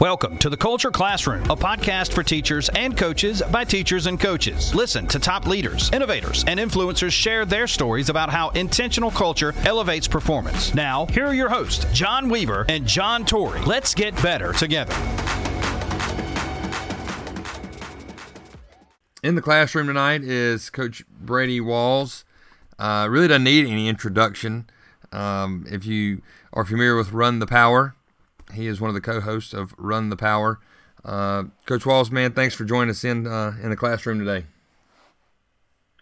Welcome to the Culture Classroom, a podcast for teachers and coaches by teachers and coaches. Listen to top leaders, innovators, and influencers share their stories about how intentional culture elevates performance. Now, here are your hosts, John Weaver and John Torrey. Let's get better together. In the classroom tonight is Coach Brady Walls. Uh, really doesn't need any introduction. Um, if you are familiar with Run the Power, he is one of the co-hosts of Run the Power. Uh, Coach Walls, man, thanks for joining us in uh, in the classroom today.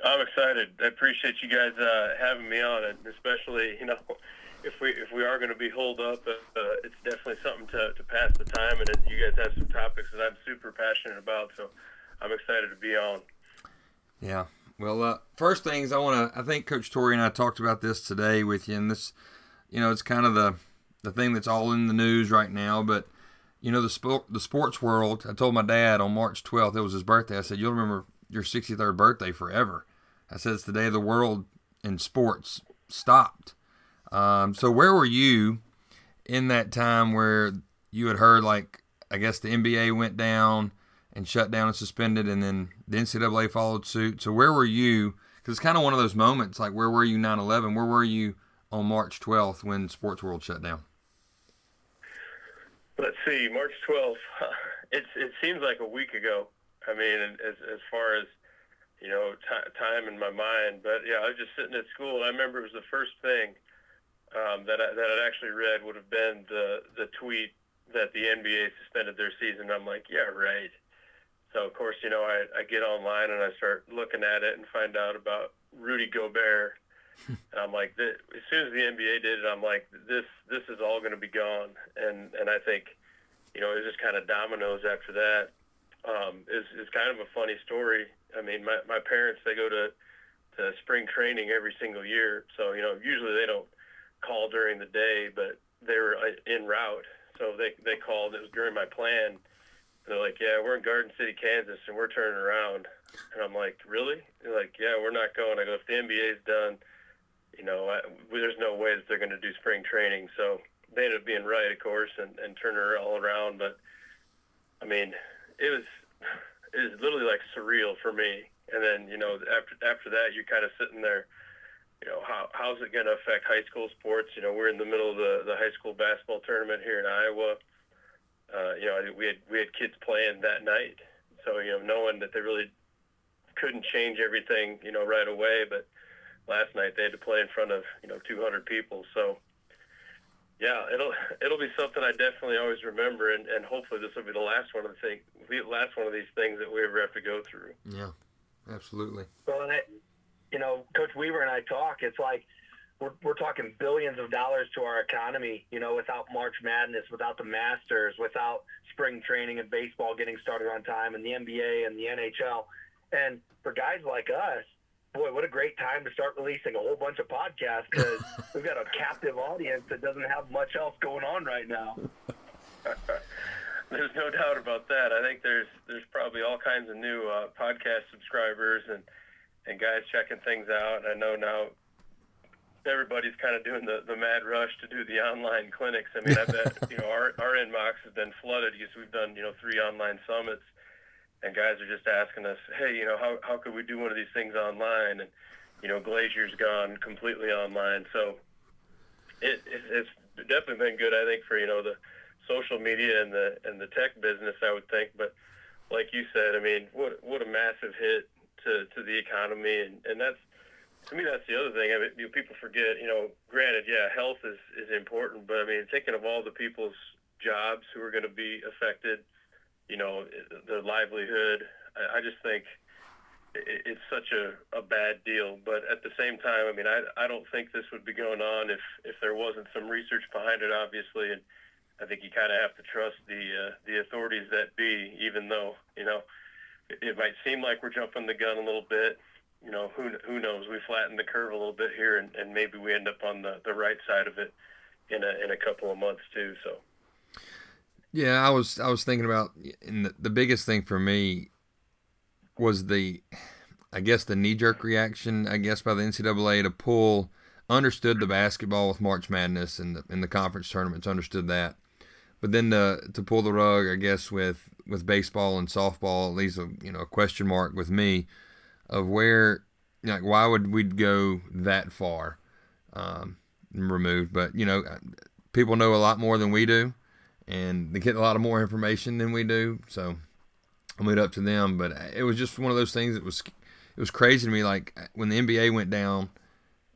I'm excited. I appreciate you guys uh, having me on, and especially you know if we if we are going to be holed up, uh, it's definitely something to, to pass the time. And you guys have some topics that I'm super passionate about, so I'm excited to be on. Yeah. Well, uh, first things I want to. I think Coach Torrey and I talked about this today with you, and this, you know, it's kind of the the thing that's all in the news right now. But you know, the sport the sports world. I told my dad on March 12th, it was his birthday. I said, "You'll remember your 63rd birthday forever." I said, "It's the day the world in sports stopped." Um, so where were you in that time where you had heard like I guess the NBA went down and shut down and suspended, and then the NCAA followed suit. So where were you? Because it's kind of one of those moments like where were you 9/11? Where were you on March 12th when sports world shut down? Let's see, March 12th. It's it seems like a week ago. I mean, as as far as you know, t- time in my mind. But yeah, I was just sitting at school, and I remember it was the first thing um, that I, that I'd actually read would have been the the tweet that the NBA suspended their season. I'm like, yeah, right. So of course, you know, I, I get online and I start looking at it and find out about Rudy Gobert and I'm like, as soon as the NBA did it, I'm like, this this is all going to be gone. And and I think, you know, it was just kind of dominoes after that. Um, is is kind of a funny story. I mean, my my parents they go to to spring training every single year, so you know, usually they don't call during the day, but they were uh, en route, so they they called. It was during my plan. They're like, yeah, we're in Garden City, Kansas, and we're turning around. And I'm like, really? They're like, yeah, we're not going. I go, if the NBA's done, you know, I, there's no way that they're going to do spring training. So they ended up being right, of course, and, and turn her all around. But I mean, it was it was literally like surreal for me. And then you know, after after that, you're kind of sitting there. You know, how how's it going to affect high school sports? You know, we're in the middle of the the high school basketball tournament here in Iowa. Uh, you know, we had we had kids playing that night, so you know, knowing that they really couldn't change everything, you know, right away, but last night they had to play in front of you know 200 people. So yeah, it'll it'll be something I definitely always remember, and, and hopefully this will be the last one of the thing, the last one of these things that we ever have to go through. Yeah, absolutely. Well, and it, you know, Coach Weaver and I talk. It's like we're we're talking billions of dollars to our economy. You know, without March Madness, without the Masters, without spring training and baseball getting started on time, and the NBA and the NHL, and for guys like us boy, what a great time to start releasing a whole bunch of podcasts because we've got a captive audience that doesn't have much else going on right now. there's no doubt about that. I think there's there's probably all kinds of new uh, podcast subscribers and and guys checking things out. I know now everybody's kind of doing the, the mad rush to do the online clinics. I mean, I bet you know our our inbox has been flooded because we've done you know three online summits and guys are just asking us, hey, you know, how how could we do one of these things online? And you know, Glazier's gone completely online, so it, it it's definitely been good. I think for you know the social media and the and the tech business, I would think. But like you said, I mean, what what a massive hit to to the economy, and and that's to me that's the other thing. I mean, you know, people forget. You know, granted, yeah, health is is important, but I mean, thinking of all the people's jobs who are going to be affected you know, their livelihood. I, just think it, it's such a, a bad deal. But at the same time, I mean, I, I don't think this would be going on if, if there wasn't some research behind it, obviously. And I think you kind of have to trust the uh, the authorities that be, even though you know it, it might seem like we're jumping the gun a little bit. You know, who who knows? We flatten the curve a little bit here, and, and maybe we end up on the, the right side of it in a in a couple of months too. So. Yeah, I was I was thinking about and the, the biggest thing for me was the I guess the knee jerk reaction I guess by the NCAA to pull understood the basketball with March Madness and the in the conference tournaments understood that, but then to to pull the rug, I guess with with baseball and softball, at least a you know a question mark with me of where like why would we go that far um, removed? But you know, people know a lot more than we do, and they get a lot of more information than we do. So I leave it up to them. But uh, it was just one of those things that was it was crazy to me. Like when the NBA went down,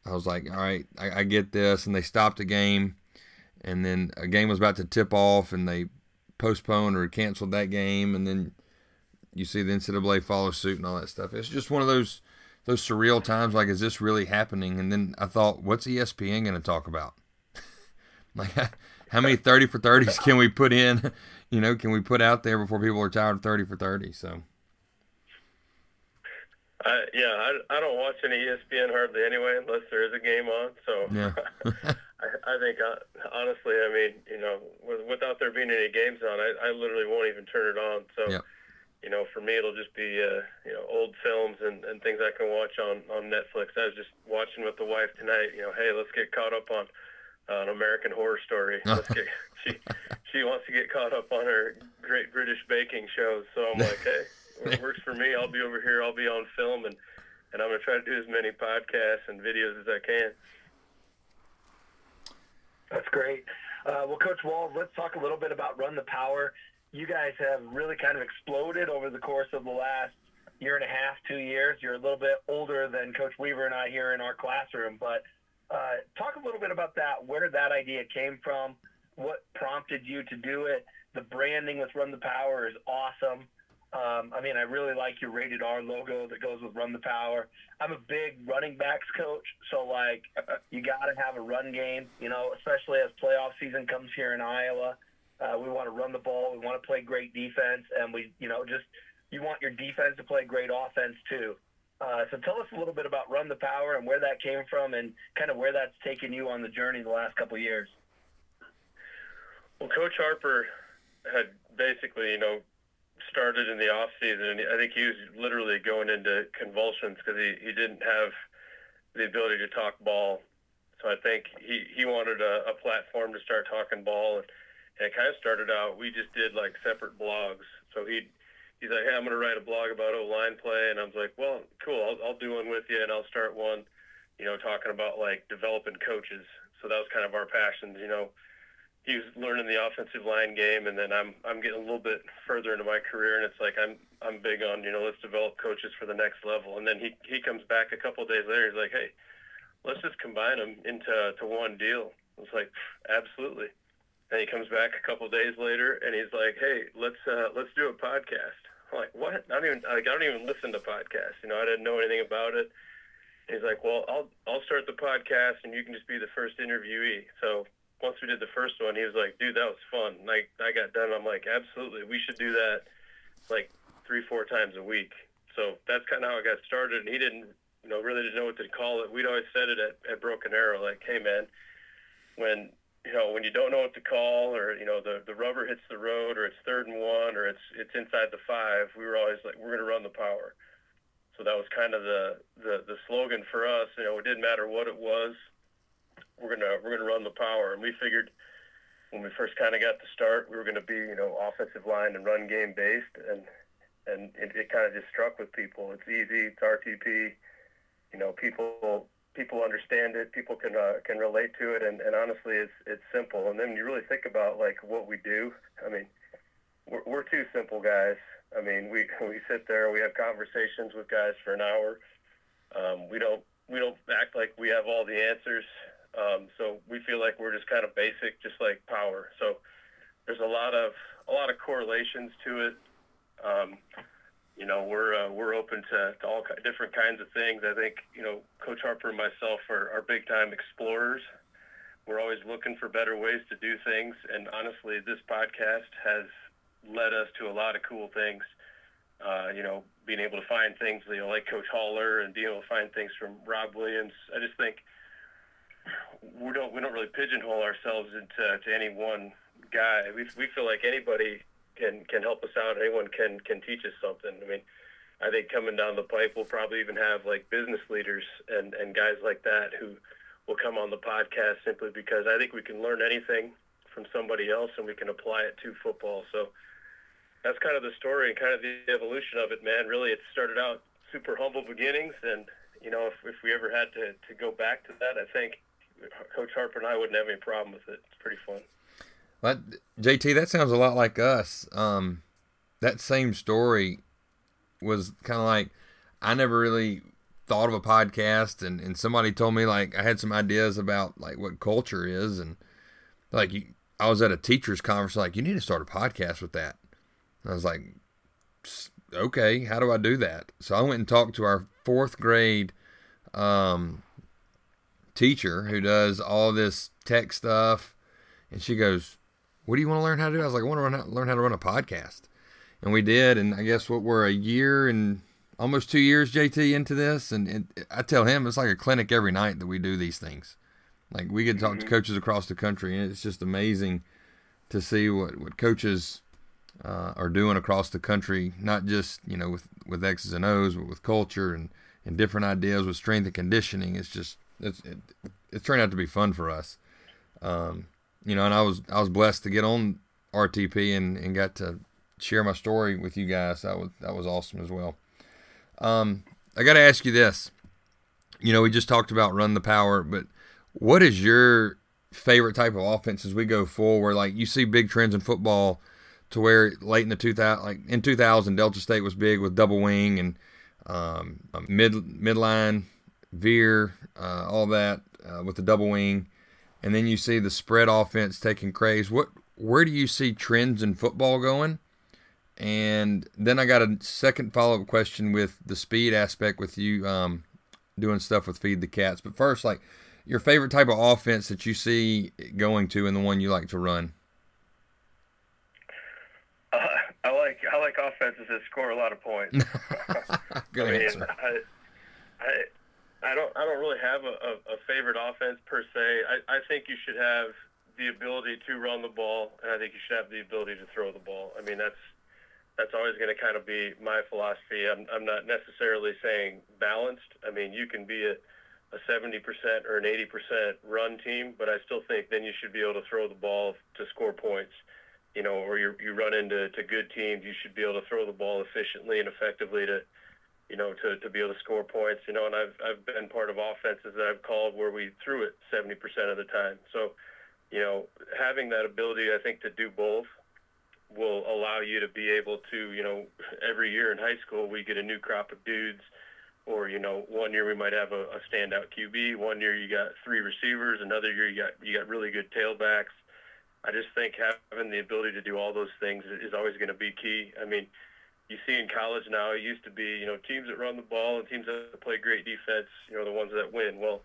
I was like, all right, I, I get this, and they stopped the game, and then a game was about to tip off, and they postponed or canceled that game, and then you see the NCAA follow suit and all that stuff. It's just one of those those surreal times. Like, is this really happening? And then I thought, what's ESPN going to talk about? like, how many thirty for thirties can we put in? You know, can we put out there before people are tired of thirty for thirty? So. Uh, yeah, I, I don't watch any ESPN hardly anyway, unless there is a game on. So yeah. I, I think uh, honestly, I mean, you know, with, without there being any games on, I, I literally won't even turn it on. So. Yep you know, for me, it'll just be, uh, you know, old films and, and things I can watch on, on Netflix. I was just watching with the wife tonight, you know, hey, let's get caught up on an American Horror Story. Get, she, she wants to get caught up on her Great British Baking shows. So I'm like, hey, it works for me. I'll be over here. I'll be on film and, and I'm going to try to do as many podcasts and videos as I can. That's great. Uh, well, Coach Walls, let's talk a little bit about Run the Power you guys have really kind of exploded over the course of the last year and a half, two years. You're a little bit older than Coach Weaver and I here in our classroom, but uh, talk a little bit about that, where that idea came from, what prompted you to do it. The branding with Run the Power is awesome. Um, I mean, I really like your rated R logo that goes with Run the Power. I'm a big running backs coach, so like you got to have a run game, you know, especially as playoff season comes here in Iowa. Uh, we want to run the ball. We want to play great defense, and we, you know, just you want your defense to play great offense too. Uh, so tell us a little bit about Run the Power and where that came from, and kind of where that's taken you on the journey the last couple years. Well, Coach Harper had basically, you know, started in the off season, and I think he was literally going into convulsions because he, he didn't have the ability to talk ball. So I think he, he wanted a, a platform to start talking ball. And, and it kind of started out, we just did like separate blogs. So he he's like, hey, I'm going to write a blog about O line play. And I was like, well, cool, I'll, I'll do one with you and I'll start one, you know, talking about like developing coaches. So that was kind of our passions, you know. He was learning the offensive line game, and then I'm I'm getting a little bit further into my career, and it's like I'm I'm big on you know let's develop coaches for the next level. And then he he comes back a couple of days later, he's like, hey, let's just combine them into to one deal. I was like, absolutely. And he comes back a couple days later, and he's like, "Hey, let's uh, let's do a podcast." Like, "What? I don't even like, I don't even listen to podcasts. You know, I didn't know anything about it." And he's like, "Well, I'll I'll start the podcast, and you can just be the first interviewee." So once we did the first one, he was like, "Dude, that was fun." And I got done. I'm like, "Absolutely, we should do that, like three four times a week." So that's kind of how I got started. And he didn't, you know, really didn't know what to call it. We'd always said it at, at Broken Arrow, like, "Hey, man." when you know, when you don't know what to call, or you know, the the rubber hits the road, or it's third and one, or it's it's inside the five, we were always like, we're going to run the power. So that was kind of the, the the slogan for us. You know, it didn't matter what it was, we're gonna we're gonna run the power, and we figured when we first kind of got to start, we were to be you know offensive line and run game based, and and it, it kind of just struck with people. It's easy, it's RTP. You know, people people understand it, people can uh, can relate to it, and, and honestly, it's it's simple. And then you really think about like what we do. I mean, we're, we're two simple guys. I mean, we we sit there, we have conversations with guys for an hour. Um, we don't we don't act like we have all the answers. Um, so we feel like we're just kind of basic, just like power. So there's a lot of a lot of correlations to it. Um, you know, we're uh, we're open to, to all different kinds of things. I think you know, Coach Harper and myself are, are big time explorers. We're always looking for better ways to do things, and honestly, this podcast has led us to a lot of cool things. Uh, you know, being able to find things, you know, like Coach Holler, and being able to find things from Rob Williams. I just think we don't we don't really pigeonhole ourselves into to any one guy. We we feel like anybody can can help us out. Anyone can can teach us something. I mean, I think coming down the pipe, we'll probably even have like business leaders and and guys like that who will come on the podcast simply because I think we can learn anything from somebody else and we can apply it to football. So that's kind of the story and kind of the evolution of it, man. Really, it started out super humble beginnings, and you know, if, if we ever had to, to go back to that, I think Coach Harper and I wouldn't have any problem with it. It's pretty fun. But JT, that sounds a lot like us. Um, that same story was kind of like I never really thought of a podcast, and, and somebody told me like I had some ideas about like what culture is, and like you, I was at a teachers conference, like you need to start a podcast with that. And I was like, okay, how do I do that? So I went and talked to our fourth grade um, teacher who does all this tech stuff, and she goes, "What do you want to learn how to do?" I was like, "I want to run, learn how to run a podcast," and we did. And I guess what we're a year and almost two years, JT, into this, and, and I tell him it's like a clinic every night that we do these things. Like we get to talk mm-hmm. to coaches across the country, and it's just amazing to see what what coaches uh, are doing across the country, not just you know with with X's and O's, but with culture and and different ideas with strength and conditioning. It's just it's it, it's turned out to be fun for us. Um, you know, and I was I was blessed to get on RTP and, and got to share my story with you guys. That was that was awesome as well. Um, I got to ask you this. You know, we just talked about run the power, but what is your favorite type of offense as we go forward? Like you see big trends in football to where late in the 2000 like in 2000 Delta State was big with double wing and um, mid midline veer uh, all that uh, with the double wing and then you see the spread offense taking craze what where do you see trends in football going and then I got a second follow-up question with the speed aspect with you um, doing stuff with feed the cats but first like your favorite type of offense that you see going to and the one you like to run I like I like offenses that score a lot of points. Good I mean, answer. I, I I don't I don't really have a, a, a favorite offense per se. I, I think you should have the ability to run the ball, and I think you should have the ability to throw the ball. I mean that's that's always going to kind of be my philosophy. I'm I'm not necessarily saying balanced. I mean you can be a a 70% or an 80% run team, but I still think then you should be able to throw the ball to score points you know, or you you run into to good teams, you should be able to throw the ball efficiently and effectively to, you know, to, to be able to score points. You know, and I've I've been part of offenses that I've called where we threw it 70% of the time. So, you know, having that ability, I think, to do both will allow you to be able to, you know, every year in high school we get a new crop of dudes. Or you know, one year we might have a, a standout QB. One year you got three receivers. Another year you got you got really good tailbacks I just think having the ability to do all those things is always going to be key. I mean, you see in college now, it used to be, you know, teams that run the ball and teams that play great defense, you know, the ones that win. Well,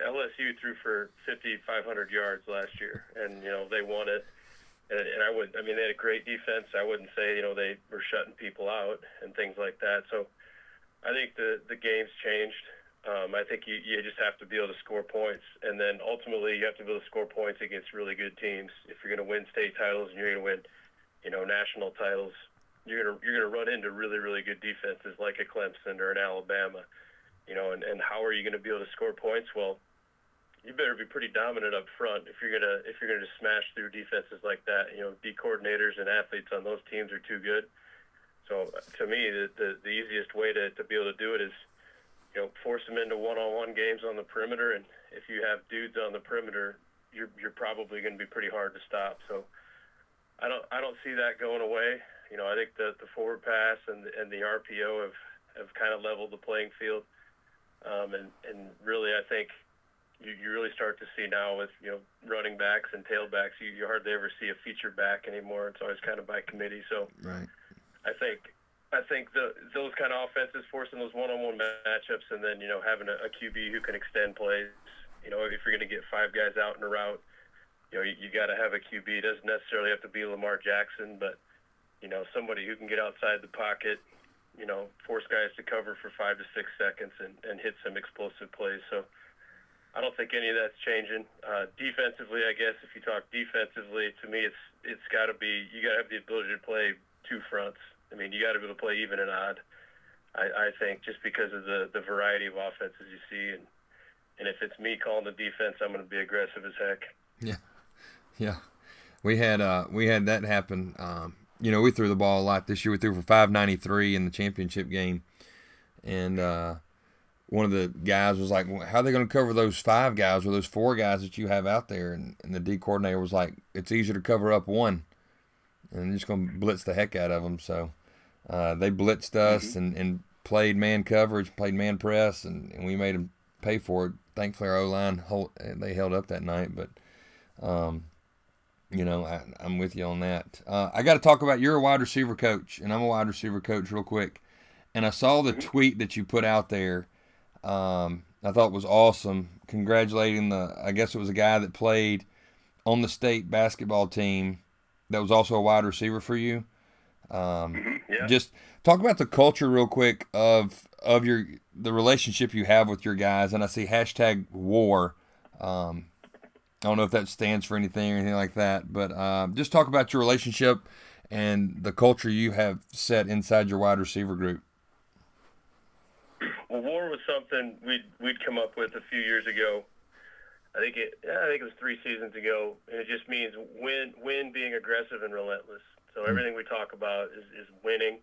LSU threw for 5,500 yards last year, and, you know, they won it. And, and I would, I mean, they had a great defense. I wouldn't say, you know, they were shutting people out and things like that. So I think the, the game's changed. Um, I think you, you just have to be able to score points, and then ultimately you have to be able to score points against really good teams. If you're going to win state titles and you're going to win, you know, national titles, you're to you're to run into really really good defenses like a Clemson or an Alabama, you know. And, and how are you to be able to score points? Well, you better be pretty dominant up front if you're gonna if you're gonna smash through defenses like that. You know, D coordinators and athletes on those teams are too good. So to me, the the, the easiest way to, to be able to do it is you know, force them into one-on-one games on the perimeter. And if you have dudes on the perimeter, you're you're probably going to be pretty hard to stop. So I don't I don't see that going away. You know, I think the the forward pass and and the RPO have have kind of leveled the playing field. Um, and and really, I think you, you really start to see now with you know running backs and tailbacks, you, you hardly ever see a feature back anymore. It's always kind of by committee. So right. I think I think the, those kind of offenses, forcing those one-on-one matchups, and then you know having a, a QB who can extend plays. You know, if you're going to get five guys out in a route, you know you, you got to have a QB. It doesn't necessarily have to be Lamar Jackson, but you know somebody who can get outside the pocket. You know, force guys to cover for five to six seconds and, and hit some explosive plays. So I don't think any of that's changing. Uh, defensively, I guess if you talk defensively, to me, it's it's got to be you got to have the ability to play two fronts I mean, you got to be able to play even and odd. I, I think just because of the the variety of offenses you see, and and if it's me calling the defense, I'm going to be aggressive as heck. Yeah, Yeah, we had uh, we had that happen. Um, you know, we threw the ball a lot this year. We threw for 593 in the championship game, and uh, one of the guys was like, "How are they going to cover those five guys or those four guys that you have out there?" And, and the D coordinator was like, "It's easier to cover up one, and just going to blitz the heck out of them." So uh, they blitzed us mm-hmm. and, and played man coverage, played man press, and, and we made them pay for it. Thankfully, our O line they held up that night, but um, you know I, am with you on that. Uh, I got to talk about you're a wide receiver coach, and I'm a wide receiver coach, real quick. And I saw the tweet that you put out there. Um, I thought was awesome, congratulating the. I guess it was a guy that played on the state basketball team that was also a wide receiver for you. Um, mm-hmm. yeah. Just talk about the culture real quick of of your the relationship you have with your guys, and I see hashtag war. Um, I don't know if that stands for anything or anything like that, but uh, just talk about your relationship and the culture you have set inside your wide receiver group. Well, war was something we'd we'd come up with a few years ago. I think it I think it was three seasons ago, and it just means win win being aggressive and relentless. So hmm. everything we talk about is, is winning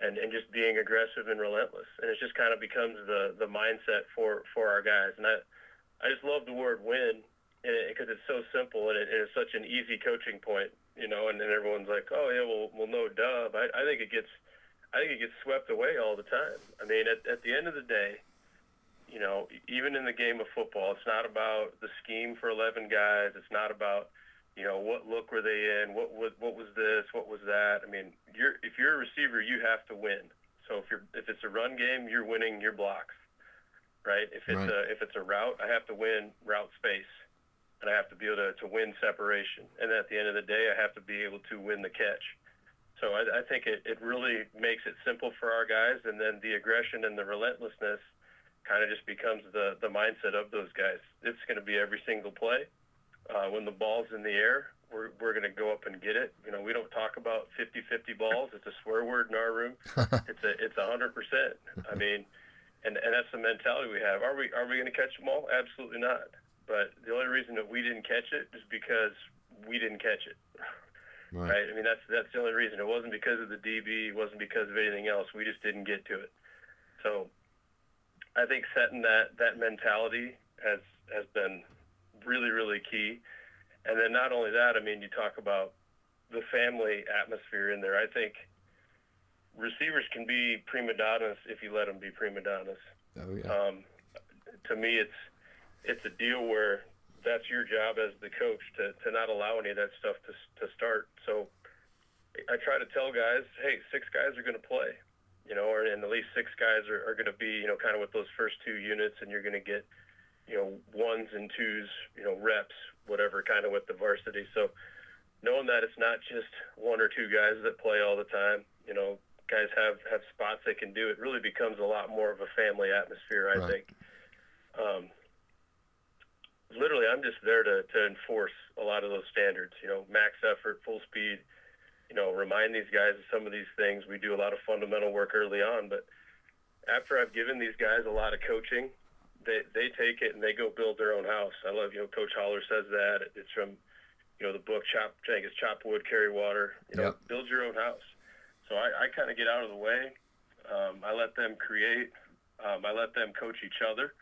and, and just being aggressive and relentless. And it just kind of becomes the, the mindset for, for our guys. And I, I just love the word win because it, it's so simple and, it, and it's such an easy coaching point, you know, and, and everyone's like, oh yeah, well, well, no duh. But I, I think it gets, I think it gets swept away all the time. I mean, at, at the end of the day, you know, even in the game of football, it's not about the scheme for 11 guys. It's not about, you know, what look were they in? What was what was this? What was that? I mean, you're if you're a receiver, you have to win. So if you're if it's a run game, you're winning your blocks, right? If it's right. a if it's a route, I have to win route space, and I have to be able to to win separation. And at the end of the day, I have to be able to win the catch. So I, I think it, it really makes it simple for our guys, and then the aggression and the relentlessness kind of just becomes the the mindset of those guys. It's going to be every single play uh, when the ball's in the air, we're, we're going to go up and get it. You know, we don't talk about 50-50 balls. It's a swear word in our room. it's a it's a hundred percent. I mean, and and that's the mentality we have. Are we are we going to catch them all? Absolutely not. But the only reason that we didn't catch it is because we didn't catch it. Right. right. I mean, that's that's the only reason. It wasn't because of the DB. It wasn't because of anything else. We just didn't get to it. So, I think setting that that mentality has has been really, really key. And then not only that, I mean, you talk about the family atmosphere in there. I think receivers can be prima donnas if you let them be prima donnas. Oh yeah. Um, to me, it's it's a deal where that's your job as the coach to, to not allow any of that stuff to to start. So I try to tell guys, hey, six guys are going to play, you know, or and at least six guys are, are going to be, you know, kind of with those first two units, and you're going to get you know, ones and twos, you know, reps, whatever kind of with the varsity. So knowing that it's not just one or two guys that play all the time, you know, guys have, have spots they can do, it really becomes a lot more of a family atmosphere, I right. think. Um, literally, I'm just there to, to enforce a lot of those standards, you know, max effort, full speed, you know, remind these guys of some of these things. We do a lot of fundamental work early on, but after I've given these guys a lot of coaching they they take it and they go build their own house. I love you know Coach Holler says that it's from you know the book Chop I think it's Chop Wood Carry Water. You know, yep. build your own house. So I, I kind of get out of the way. Um, I let them create. Um, I let them coach each other,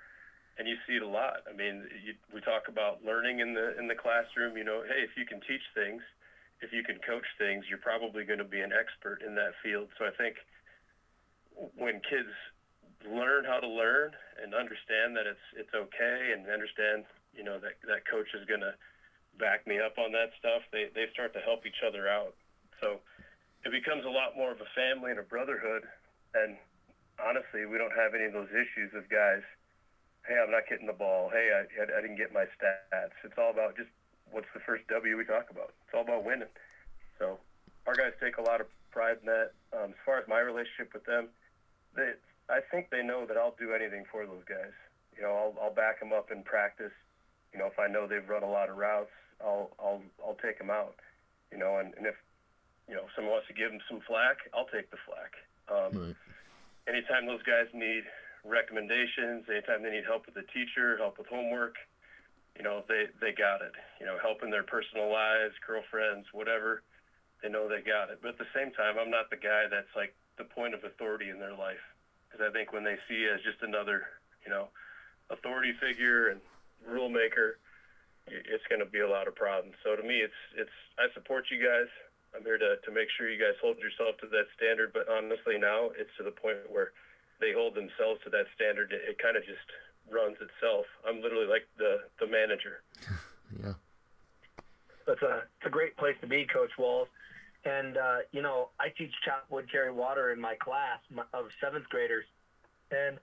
and you see it a lot. I mean, you, we talk about learning in the in the classroom. You know, hey, if you can teach things, if you can coach things, you're probably going to be an expert in that field. So I think when kids learn how to learn and understand that it's it's okay and understand you know that that coach is going to back me up on that stuff they they start to help each other out so it becomes a lot more of a family and a brotherhood and honestly we don't have any of those issues of guys hey i'm not getting the ball hey i, I didn't get my stats it's all about just what's the first w we talk about it's all about winning so our guys take a lot of pride in that um, as far as my relationship with them they, I think they know that I'll do anything for those guys. You know, I'll I'll back them up in practice. You know, if I know they've run a lot of routes, I'll I'll I'll take them out. You know, and, and if you know someone wants to give them some flack, I'll take the flack. Um, right. Anytime those guys need recommendations, anytime they need help with the teacher, help with homework, you know, they they got it. You know, helping their personal lives, girlfriends, whatever, they know they got it. But at the same time, I'm not the guy that's like the point of authority in their life, because I think when they see as just another, you know, authority figure and rule maker, it's going to be a lot of problems. So to me, it's it's I support you guys. I'm here to, to make sure you guys hold yourself to that standard. But honestly, now it's to the point where they hold themselves to that standard. It, it kind of just runs itself. I'm literally like the the manager. yeah. That's a it's a great place to be, Coach Walls. And uh, you know, I teach chop wood, carry water in my class of seventh graders, and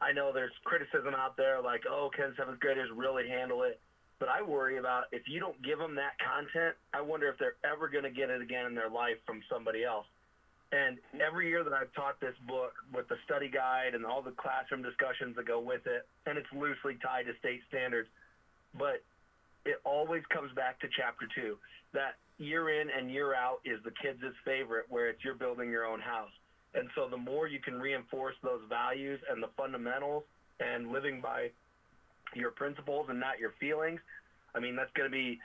I know there's criticism out there like, oh, can seventh graders really handle it? But I worry about if you don't give them that content, I wonder if they're ever going to get it again in their life from somebody else. And every year that I've taught this book with the study guide and all the classroom discussions that go with it, and it's loosely tied to state standards, but it always comes back to chapter two. That year in and year out is the kids' favorite, where it's you're building your own house. And so the more you can reinforce those values and the fundamentals and living by your principles and not your feelings, I mean, that's going to be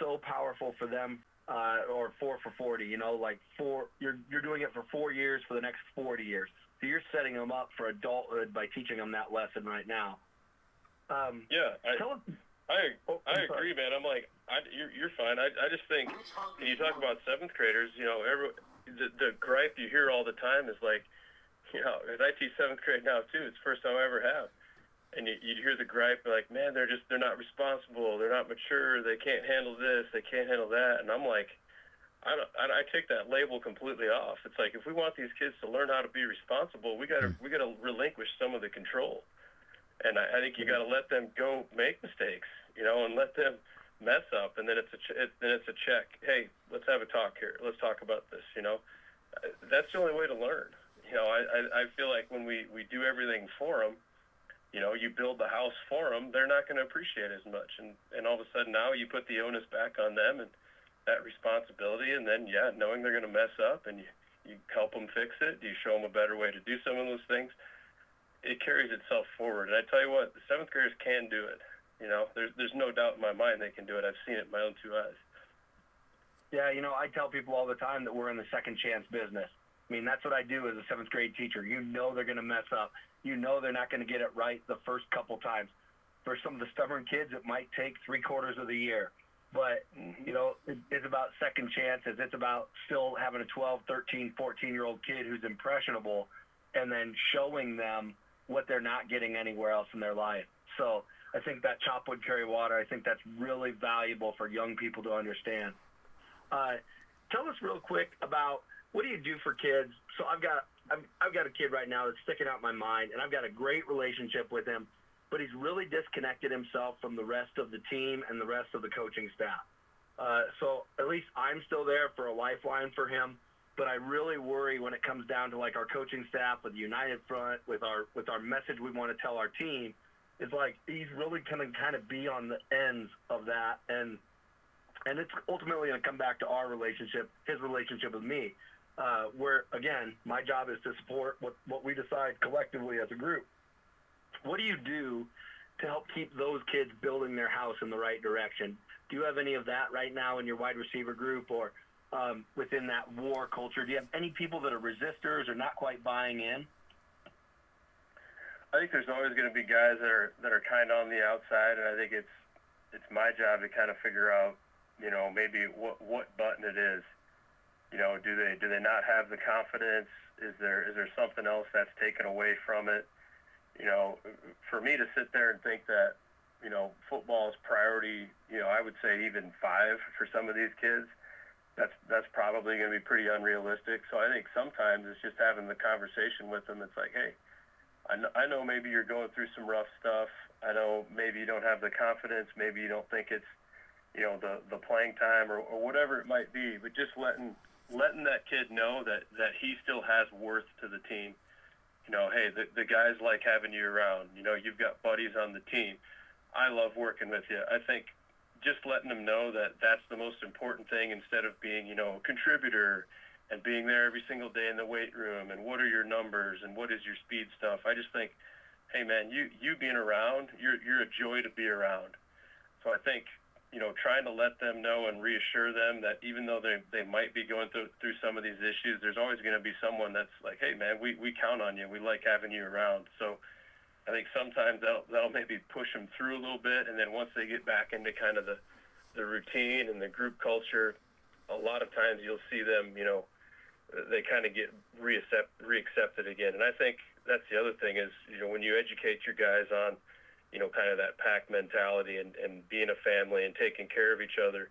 so powerful for them uh, or four for 40, you know, like four, you're, you're doing it for four years for the next 40 years. So you're setting them up for adulthood by teaching them that lesson right now. Um, yeah. I, us, I, oh, I agree, man. I'm like, I, you're, you're fine. I, I just think when you talk about seventh graders, you know, every, the, the gripe you hear all the time is like, you know, as I teach seventh grade now too, it's the first time I ever have and you, would hear the gripe like, man, they're just they're not responsible, they're not mature, they can't handle this, they can't handle that, and I'm like, I don't, I, I take that label completely off. It's like if we want these kids to learn how to be responsible, we gotta we gotta relinquish some of the control, and I, I think you gotta let them go make mistakes, you know, and let them mess up, and then it's a ch- it, then it's a check. Hey, let's have a talk here. Let's talk about this. You know, that's the only way to learn. You know, I, I, I feel like when we, we do everything for them, you know, you build the house for them, they're not going to appreciate as much. And, and all of a sudden now you put the onus back on them and that responsibility. And then, yeah, knowing they're going to mess up and you, you help them fix it, you show them a better way to do some of those things, it carries itself forward. And I tell you what, the seventh graders can do it. You know, there's, there's no doubt in my mind they can do it. I've seen it in my own two eyes. Yeah, you know, I tell people all the time that we're in the second chance business. I mean, that's what I do as a seventh grade teacher. You know they're going to mess up. You know they're not going to get it right the first couple times. For some of the stubborn kids, it might take three quarters of the year. But, you know, it's about second chances. It's about still having a 12, 13, 14-year-old kid who's impressionable and then showing them what they're not getting anywhere else in their life. So I think that chop wood carry water, I think that's really valuable for young people to understand. Uh, tell us real quick about what do you do for kids? So I've got I've, I've got a kid right now that's sticking out my mind, and I've got a great relationship with him, but he's really disconnected himself from the rest of the team and the rest of the coaching staff. Uh, so at least I'm still there for a lifeline for him, but I really worry when it comes down to like our coaching staff with United Front, with our with our message we want to tell our team, is like he's really going to kind of be on the ends of that, and and it's ultimately going to come back to our relationship, his relationship with me uh, where again, my job is to support what, what we decide collectively as a group. What do you do to help keep those kids building their house in the right direction? Do you have any of that right now in your wide receiver group or um, within that war culture? Do you have any people that are resistors or not quite buying in? I think there's always going to be guys that are that are kind of on the outside, and I think it's it's my job to kind of figure out, you know, maybe what what button it is you know, do they do they not have the confidence? Is there is there something else that's taken away from it? You know, for me to sit there and think that, you know, football is priority, you know, I would say even five for some of these kids. That's that's probably going to be pretty unrealistic. So I think sometimes it's just having the conversation with them. It's like, hey, I I know maybe you're going through some rough stuff. I know maybe you don't have the confidence. Maybe you don't think it's, you know, the the playing time or, or whatever it might be. But just letting letting that kid know that that he still has worth to the team. You know, hey, the the guys like having you around. You know, you've got buddies on the team. I love working with you. I think just letting them know that that's the most important thing instead of being, you know, a contributor and being there every single day in the weight room and what are your numbers and what is your speed stuff. I just think, hey man, you you being around, you're you're a joy to be around. So I think you know, trying to let them know and reassure them that even though they, they might be going through, through some of these issues, there's always going to be someone that's like, hey, man, we, we count on you. We like having you around. So I think sometimes that'll, that'll maybe push them through a little bit. And then once they get back into kind of the, the routine and the group culture, a lot of times you'll see them, you know, they kind of get reaccept, reaccepted again. And I think that's the other thing is, you know, when you educate your guys on – you know, kind of that pack mentality and, and being a family and taking care of each other.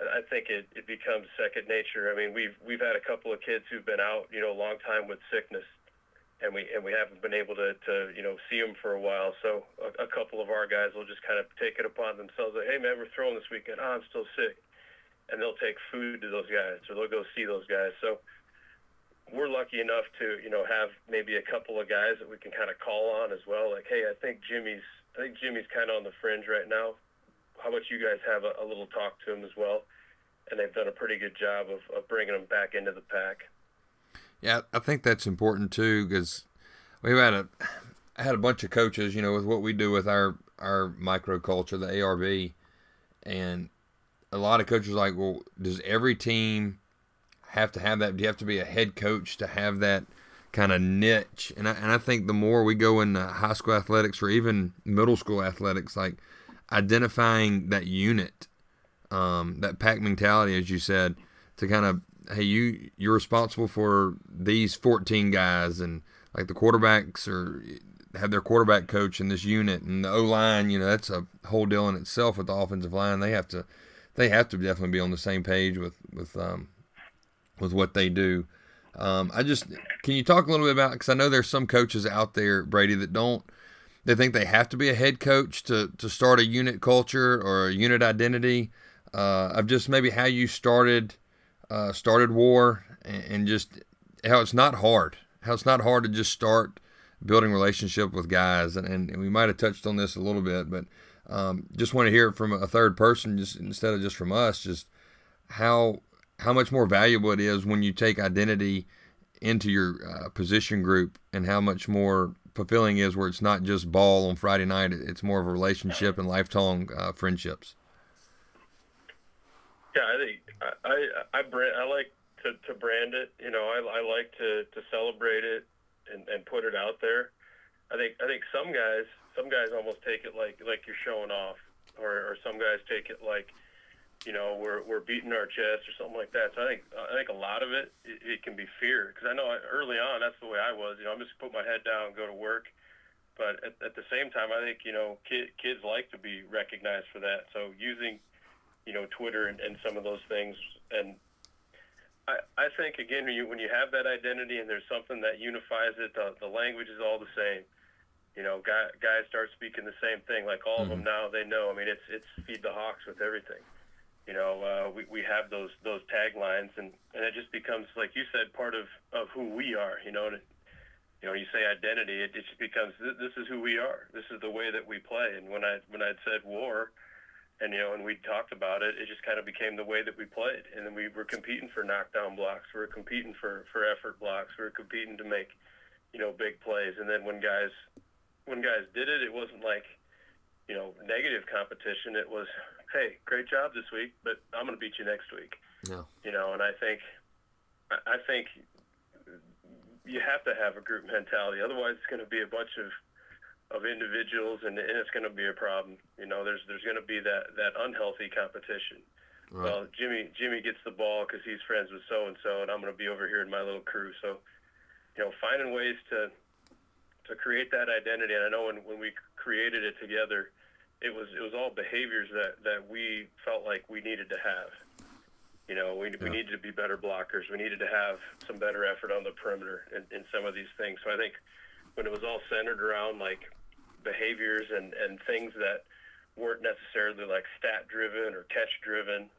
I think it, it becomes second nature. I mean, we've we've had a couple of kids who've been out, you know, a long time with sickness, and we and we haven't been able to, to you know see them for a while. So a, a couple of our guys will just kind of take it upon themselves. Like, hey man, we're throwing this weekend. Oh, I'm still sick, and they'll take food to those guys, or they'll go see those guys. So we're lucky enough to you know have maybe a couple of guys that we can kind of call on as well. Like, hey, I think Jimmy's I think Jimmy's kind of on the fringe right now. How about you guys have a, a little talk to him as well? And they've done a pretty good job of, of bringing him back into the pack. Yeah, I think that's important too because we've had a had a bunch of coaches, you know, with what we do with our our microculture, the ARB, and a lot of coaches like, well, does every team have to have that? Do you have to be a head coach to have that kind of niche? And I, and I think the more we go into high school athletics or even middle school athletics, like identifying that unit, um, that pack mentality, as you said, to kind of hey you you're responsible for these 14 guys and like the quarterbacks or have their quarterback coach in this unit and the O line, you know, that's a whole deal in itself with the offensive line. They have to they have to definitely be on the same page with with um, with what they do. Um, I just can you talk a little bit about because I know there's some coaches out there, Brady, that don't they think they have to be a head coach to to start a unit culture or a unit identity uh, of just maybe how you started uh, started war and, and just how it's not hard, how it's not hard to just start building relationship with guys, and, and we might have touched on this a little bit, but um, just want to hear it from a third person, just instead of just from us, just how how much more valuable it is when you take identity into your uh, position group and how much more fulfilling is where it's not just ball on Friday night it's more of a relationship and lifelong uh, friendships. Yeah I think I I, I, brand, I like to, to brand it you know I, I like to, to celebrate it and, and put it out there. I think I think some guys some guys almost take it like like you're showing off or, or some guys take it like you know, we're we're beating our chest or something like that. So I think I think a lot of it it, it can be fear because I know early on that's the way I was. You know, I'm just put my head down, and go to work. But at, at the same time, I think you know kid, kids like to be recognized for that. So using you know Twitter and, and some of those things, and I I think again when you when you have that identity and there's something that unifies it, the, the language is all the same. You know, guys, guys start speaking the same thing. Like all mm-hmm. of them now, they know. I mean, it's it's feed the hawks with everything you know, uh, we, we have those those taglines, and, and it just becomes, like you said, part of, of who we are. You know, you know, you say identity, it, it just becomes this is who we are. This is the way that we play. And when I when I'd said war, and you know, and we talked about it, it just kind of became the way that we played. And then we were competing for knockdown blocks. We were competing for for effort blocks. We were competing to make, you know, big plays. And then when guys when guys did it, it wasn't like, you know, negative competition. It was hey, great job this week, but I'm going to beat you next week. Yeah. You know, and I think, I think you have to have a group mentality. Otherwise, it's going to be a bunch of of individuals, and, and it's going to be a problem. You know, there's there's going to be that that unhealthy competition. Right. Well, Jimmy Jimmy gets the ball because he's friends with so and so, and I'm going to be over here in my little crew. So, you know, finding ways to to create that identity. And I know when when we created it together, it was it was all behaviors that that we felt like we needed to have. You know, we, yeah. we needed to be better blockers. We needed to have some better effort on the perimeter in, in some of these things. So I think when it was all centered around like behaviors and, and things that weren't necessarily like stat driven or catch driven,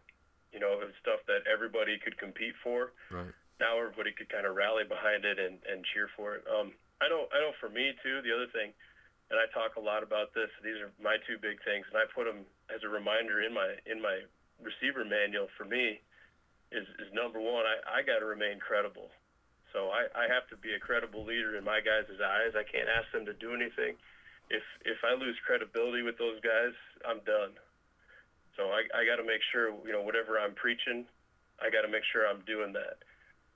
you know, it was stuff that everybody could compete for. Right. Now everybody could kind of rally behind it and, and cheer for it. Um, I know, I know for me too, the other thing, and I talk a lot about this. These are my two big things, and I put them as a reminder in my in my receiver manual for me. Is, is number one, I, I got to remain credible. So I, I have to be a credible leader in my guys' eyes. I can't ask them to do anything. If if I lose credibility with those guys, I'm done. So I, I got to make sure, you know, whatever I'm preaching, I got to make sure I'm doing that.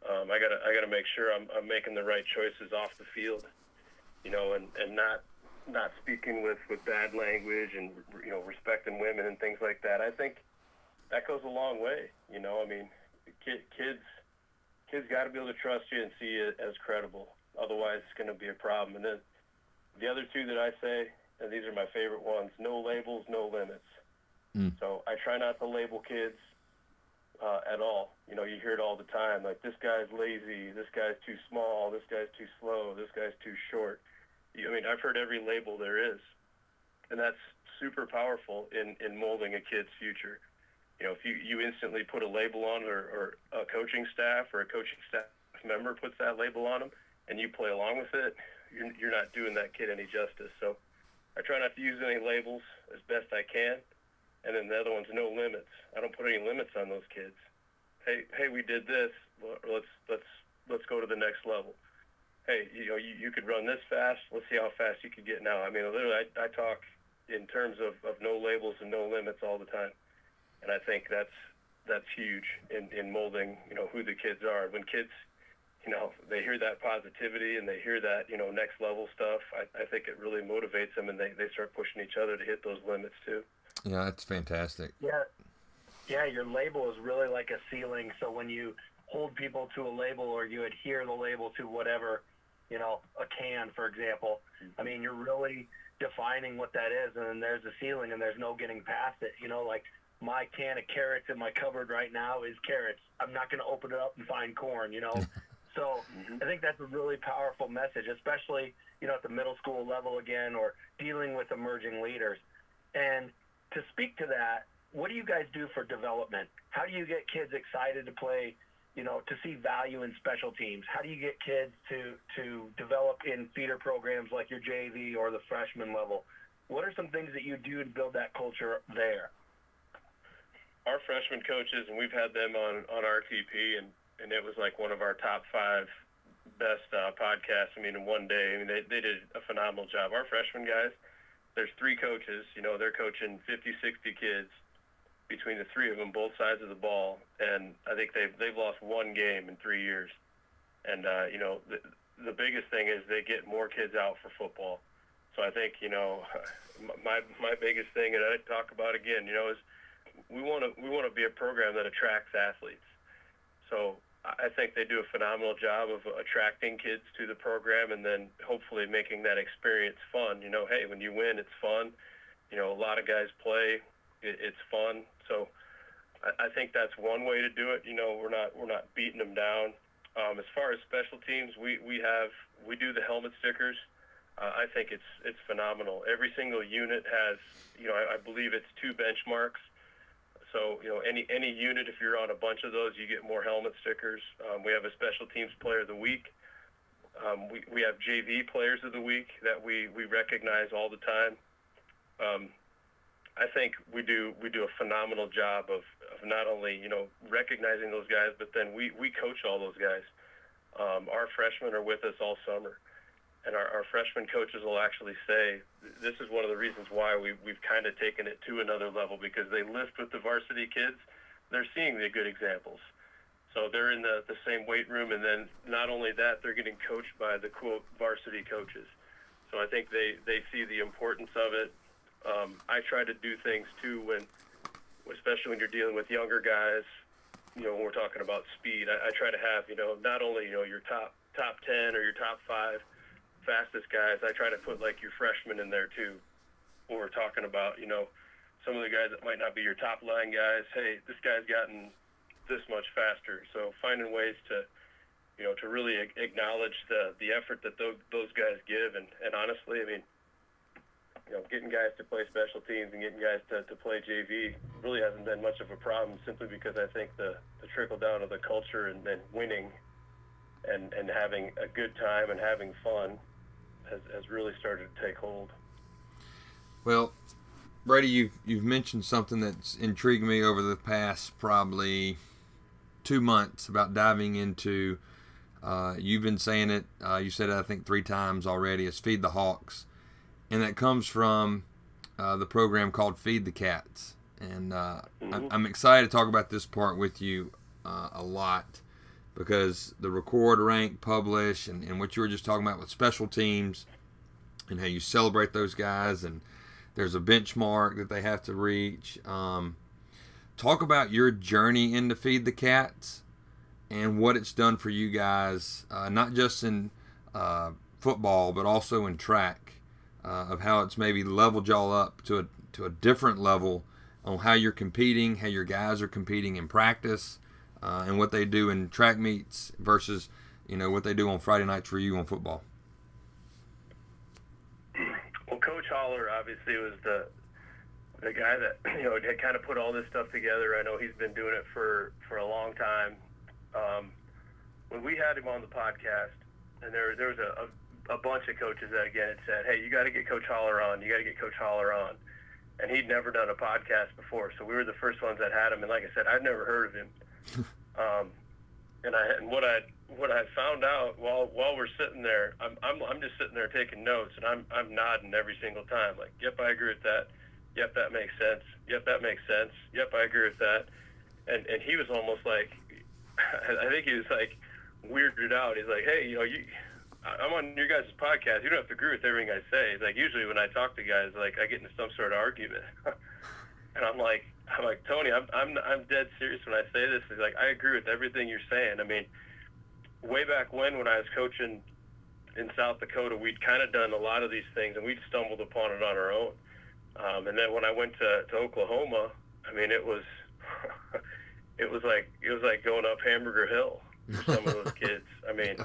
Um, I got to I got to make sure I'm, I'm making the right choices off the field, you know, and, and not not speaking with, with bad language and you know respecting women and things like that. I think that goes a long way. You know, I mean, kid, kids kids got to be able to trust you and see you as credible. Otherwise, it's going to be a problem. And then the other two that I say, and these are my favorite ones: no labels, no limits. Mm. So I try not to label kids uh, at all. You know, you hear it all the time, like this guy's lazy, this guy's too small, this guy's too slow, this guy's too short. I mean, I've heard every label there is, and that's super powerful in in molding a kid's future. You know, if you you instantly put a label on, or, or a coaching staff or a coaching staff member puts that label on them, and you play along with it, you're you're not doing that kid any justice. So, I try not to use any labels as best I can and then the other one's no limits. I don't put any limits on those kids. Hey, hey, we did this. Let's let's let's go to the next level. Hey, you know, you, you could run this fast. Let's see how fast you could get now. I mean, literally, I, I talk in terms of, of no labels and no limits all the time, and I think that's that's huge in, in molding, you know, who the kids are. When kids, you know, they hear that positivity and they hear that, you know, next level stuff, I, I think it really motivates them and they, they start pushing each other to hit those limits too. Yeah, that's fantastic. Yeah, yeah. Your label is really like a ceiling. So when you hold people to a label or you adhere the label to whatever, you know, a can, for example, I mean, you're really defining what that is, and then there's a ceiling, and there's no getting past it. You know, like my can of carrots in my cupboard right now is carrots. I'm not going to open it up and find corn. You know. So mm-hmm. I think that's a really powerful message, especially you know at the middle school level again, or dealing with emerging leaders. And to speak to that, what do you guys do for development? How do you get kids excited to play, you know, to see value in special teams? How do you get kids to to develop in feeder programs like your JV or the freshman level? What are some things that you do to build that culture there? Our freshman coaches, and we've had them on on RTP, and and it was like one of our top five best uh, podcasts. I mean, in one day, I mean, they they did a phenomenal job. Our freshman guys there's three coaches. You know, they're coaching 50, 60 kids between the three of them, both sides of the ball, and I think they've they've lost one game in three years. And uh, you know, the, the biggest thing is they get more kids out for football. So I think you know, my my biggest thing, and I talk about again, you know, is we want to we want to be a program that attracts athletes. So I think they do a phenomenal job of attracting kids to the program and then hopefully making that experience fun. You know, hey, when you win, it's fun. You know, a lot of guys play, it's fun. So I think that's one way to do it. You know, we're not we're not beating them down. Um, as far as special teams, we, we have we do the helmet stickers. Uh, I think it's it's phenomenal. Every single unit has, you know, I, I believe it's two benchmarks so, you know, any any unit, if you're on a bunch of those, you get more helmet stickers. Um, we have a special teams player of the week. Um, we, we have JV players of the week that we, we recognize all the time. Um, I think we do we do a phenomenal job of, of not only you know recognizing those guys, but then we, we coach all those guys. Um, our freshmen are with us all summer and our, our freshman coaches will actually say this is one of the reasons why we, we've kind of taken it to another level because they lift with the varsity kids. They're seeing the good examples. So they're in the, the same weight room, and then not only that, they're getting coached by the quote varsity coaches. So I think they, they see the importance of it. Um, I try to do things too when, especially when you're dealing with younger guys. You know, when we're talking about speed, I, I try to have you know not only you know your top top ten or your top five, fastest guys, I try to put like your freshmen in there too. When we're talking about, you know, some of the guys that might not be your top line guys. Hey, this guy's gotten this much faster. So finding ways to, you know, to really acknowledge the the effort that those those guys give, and and honestly, I mean, you know, getting guys to play special teams and getting guys to, to play JV really hasn't been much of a problem simply because I think the, the trickle down of the culture and then winning and, and having a good time and having fun has, has really started to take hold. Well, Brady, you've you've mentioned something that's intrigued me over the past probably two months about diving into. Uh, you've been saying it. Uh, you said it, I think three times already. Is feed the hawks, and that comes from uh, the program called Feed the Cats. and uh, mm-hmm. I'm excited to talk about this part with you uh, a lot because the record, rank, publish, and, and what you were just talking about with special teams and how you celebrate those guys, and there's a benchmark that they have to reach. Um, talk about your journey into Feed the Cats and what it's done for you guys, uh, not just in uh, football, but also in track, uh, of how it's maybe leveled y'all up to a, to a different level on how you're competing, how your guys are competing in practice, uh, and what they do in track meets versus you know what they do on Friday nights for you on football. Well, Coach Holler obviously was the the guy that you know had kind of put all this stuff together. I know he's been doing it for for a long time. Um, when we had him on the podcast, and there there was a, a, a bunch of coaches that again had said, "Hey, you got to get Coach Holler on. You got to get Coach Holler on." And he'd never done a podcast before, so we were the first ones that had him. And like I said, I'd never heard of him. um, and I and what I what I found out while while we're sitting there, I'm I'm I'm just sitting there taking notes, and I'm I'm nodding every single time, like, "Yep, I agree with that. Yep, that makes sense. Yep, that makes sense. Yep, I agree with that." And and he was almost like, I think he was like weirded out. He's like, "Hey, you know, you." I'm on your guys' podcast. You don't have to agree with everything I say. Like usually when I talk to guys, like I get into some sort of argument, and I'm like, I'm like Tony, I'm I'm I'm dead serious when I say this. He's like, I agree with everything you're saying. I mean, way back when, when I was coaching in South Dakota, we'd kind of done a lot of these things, and we'd stumbled upon it on our own. Um, and then when I went to, to Oklahoma, I mean, it was it was like it was like going up Hamburger Hill for some of those kids. I mean,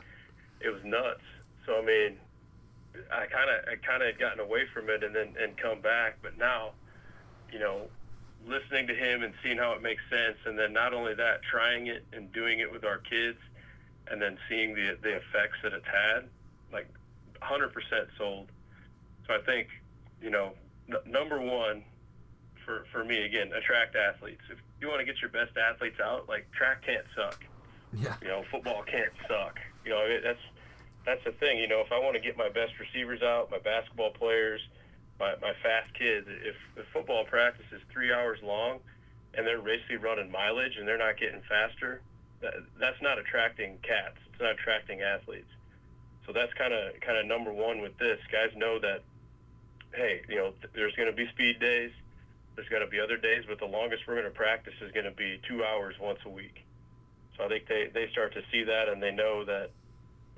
it was nuts. So I mean, I kind of I kind of had gotten away from it and then and come back, but now, you know, listening to him and seeing how it makes sense, and then not only that, trying it and doing it with our kids, and then seeing the the effects that it's had, like 100% sold. So I think, you know, n- number one for for me again, attract athletes. If you want to get your best athletes out, like track can't suck. Yeah. You know, football can't suck. You know, that's that's the thing. You know, if I want to get my best receivers out, my basketball players my, my fast kids, if the football practice is three hours long and they're basically running mileage and they're not getting faster, that, that's not attracting cats. It's not attracting athletes. So that's kind of kind of number one with this. Guys know that, hey, you know, th- there's going to be speed days. There's going to be other days, but the longest we're going to practice is going to be two hours once a week. So I think they, they start to see that and they know that,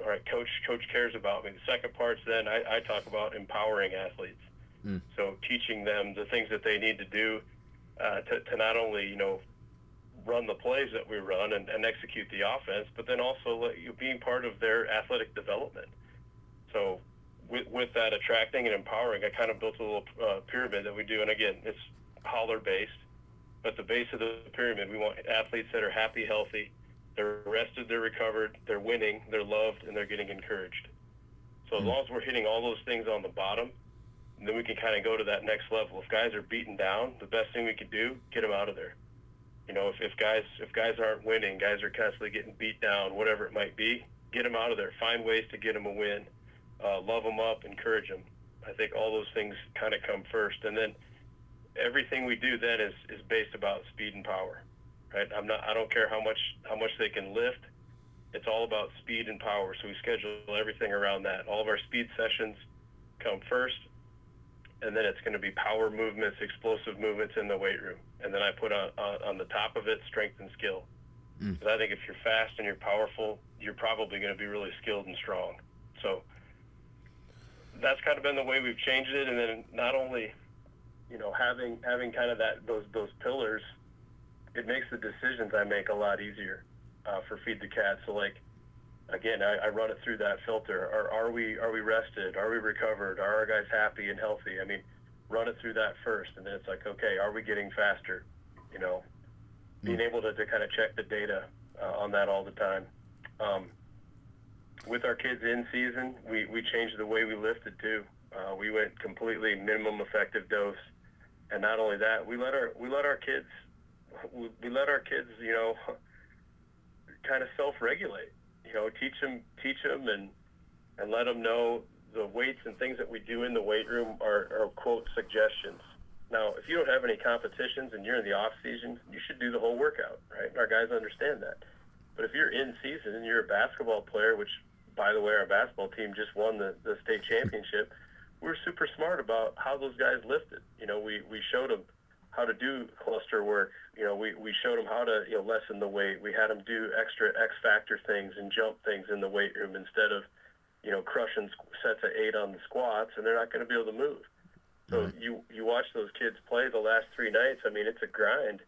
all right, coach coach cares about me. The second part's then I, I talk about empowering athletes. Mm. So teaching them the things that they need to do uh, to, to not only you know run the plays that we run and, and execute the offense, but then also let you being part of their athletic development. So with, with that attracting and empowering, I kind of built a little uh, pyramid that we do, and again, it's holler based. But the base of the pyramid, we want athletes that are happy, healthy, they're rested, they're recovered, they're winning, they're loved, and they're getting encouraged. So as hmm. long as we're hitting all those things on the bottom, then we can kind of go to that next level. If guys are beaten down, the best thing we can do, get them out of there. You know, if, if guys if guys aren't winning, guys are constantly getting beat down, whatever it might be, get them out of there. Find ways to get them a win. Uh, love them up, encourage them. I think all those things kind of come first, and then everything we do then is, is based about speed and power. Right? I'm not. I don't care how much how much they can lift. It's all about speed and power. So we schedule everything around that. All of our speed sessions come first and then it's going to be power movements, explosive movements in the weight room, and then I put on on, the top of it strength and skill. Mm. I think if you're fast and you're powerful, you're probably going to be really skilled and strong. So that's kind of been the way we've changed it, and then not only, you know, having having kind of that those those pillars, it makes the decisions I make a lot easier uh, for feed the cat. So like again, I, I run it through that filter. Are, are we are we rested? Are we recovered? Are our guys happy and healthy? I mean, run it through that first, and then it's like, okay, are we getting faster? You know, being mm. able to, to kind of check the data uh, on that all the time. Um, with our kids in season, we, we changed the way we lifted too. Uh, we went completely minimum effective dose, and not only that, we let our we let our kids we, we let our kids you know kind of self regulate you know, teach them, teach them, and and let them know the weights and things that we do in the weight room are, are quote suggestions. Now, if you don't have any competitions and you're in the off season, you should do the whole workout, right? Our guys understand that. But if you're in season and you're a basketball player, which by the way, our basketball team just won the, the state championship, we are super smart about how those guys lifted. You know, we, we showed them how to do cluster work. You know, we, we showed them how to you know lessen the weight. We had them do extra X factor things and jump things in the weight room instead of you know crushing sets of eight on the squats, and they're not going to be able to move. So right. you you watch those kids play the last three nights. I mean, it's a grind.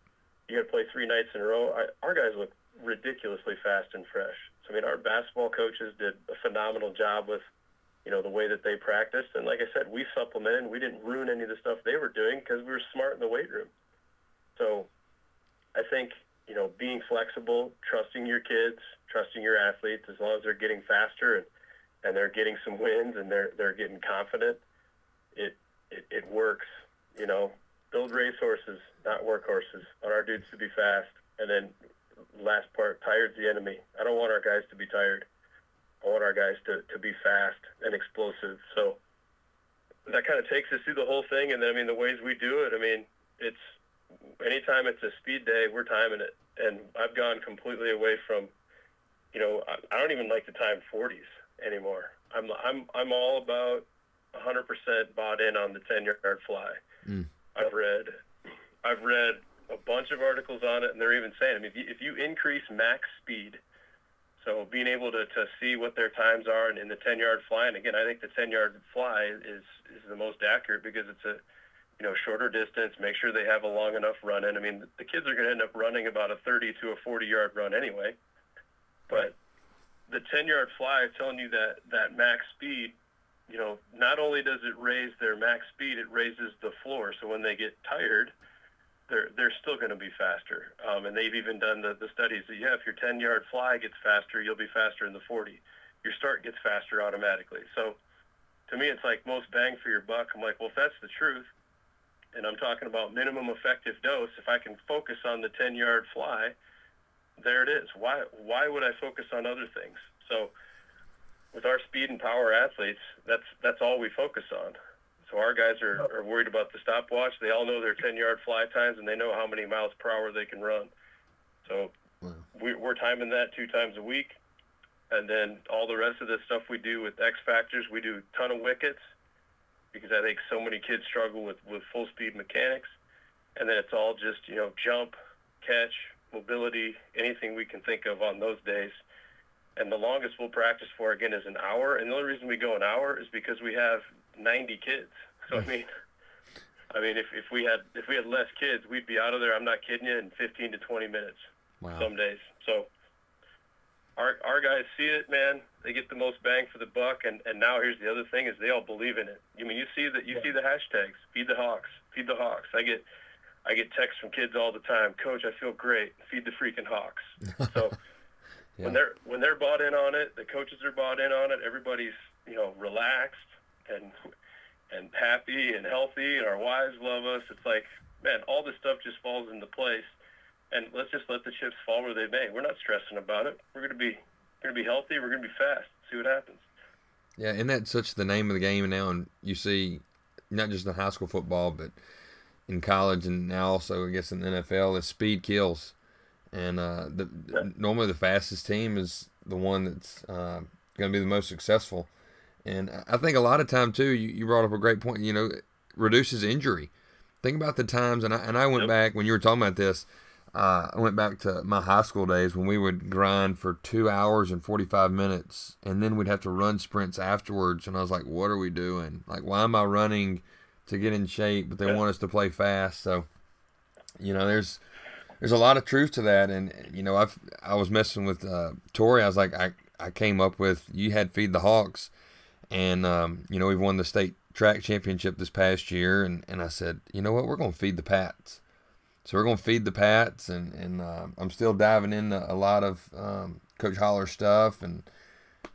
You got to play three nights in a row. I, our guys look ridiculously fast and fresh. So I mean, our basketball coaches did a phenomenal job with, you know, the way that they practiced. And like I said, we supplemented. We didn't ruin any of the stuff they were doing because we were smart in the weight room. So I think you know being flexible, trusting your kids, trusting your athletes, as long as they're getting faster and and they're getting some wins and they're they're getting confident, it it, it works. You know, build racehorses, not workhorses. On our dudes to be fast, and then last part, tired's the enemy. I don't want our guys to be tired. I want our guys to, to be fast and explosive. So that kind of takes us through the whole thing. And then, I mean, the ways we do it, I mean, it's anytime it's a speed day, we're timing it. And I've gone completely away from, you know, I, I don't even like to time 40s anymore. I'm, I'm, I'm all about 100% bought in on the 10 yard fly. Mm. I've read, I've read a bunch of articles on it, and they're even saying, I mean, if you, if you increase max speed, so being able to, to see what their times are in, in the 10 yard fly, and again, I think the 10 yard fly is, is the most accurate because it's a, you know, shorter distance, make sure they have a long enough run in. I mean, the kids are going to end up running about a 30 to a 40 yard run anyway, but the 10 yard fly, telling you that, that max speed, you know, not only does it raise their max speed, it raises the floor. So when they get tired, they're they're still going to be faster. Um, and they've even done the, the studies that yeah, if your 10 yard fly gets faster, you'll be faster in the 40. Your start gets faster automatically. So to me, it's like most bang for your buck. I'm like, well, if that's the truth, and I'm talking about minimum effective dose, if I can focus on the 10 yard fly, there it is. Why why would I focus on other things? So with our speed and power athletes, that's that's all we focus on. So our guys are, are worried about the stopwatch. They all know their 10 yard fly times and they know how many miles per hour they can run. So wow. we, we're timing that two times a week. And then all the rest of the stuff we do with X factors, we do a ton of wickets because I think so many kids struggle with, with full speed mechanics. And then it's all just, you know, jump, catch, mobility, anything we can think of on those days. And the longest we'll practice for again is an hour. And the only reason we go an hour is because we have 90 kids. So I mean, I mean, if, if we had if we had less kids, we'd be out of there. I'm not kidding you in 15 to 20 minutes. Wow. Some days. So our our guys see it, man. They get the most bang for the buck. And and now here's the other thing: is they all believe in it. I mean, you see that you see the hashtags. Feed the Hawks. Feed the Hawks. I get I get texts from kids all the time. Coach, I feel great. Feed the freaking Hawks. So. yeah. When they're when they're bought in on it, the coaches are bought in on it. Everybody's you know relaxed and and happy and healthy, and our wives love us. It's like, man, all this stuff just falls into place, and let's just let the chips fall where they may. We're not stressing about it. We're gonna be gonna be healthy. We're gonna be fast. See what happens. Yeah, and that's such the name of the game now, and you see not just in high school football, but in college and now also I guess in the NFL is speed kills, and uh, the, yeah. normally the fastest team is the one that's uh, going to be the most successful. And I think a lot of time too, you, you brought up a great point. You know, reduces injury. Think about the times, and I and I went yep. back when you were talking about this. Uh, I went back to my high school days when we would grind for two hours and 45 minutes, and then we'd have to run sprints afterwards. And I was like, what are we doing? Like, why am I running to get in shape? But they want us to play fast. So, you know, there's there's a lot of truth to that. And, you know, I've, I was messing with uh, Tori. I was like, I, I came up with, you had Feed the Hawks and um, you know we've won the state track championship this past year, and, and I said, you know what, we're going to feed the Pats. So we're going to feed the Pats, and and uh, I'm still diving into a lot of um, Coach Holler stuff, and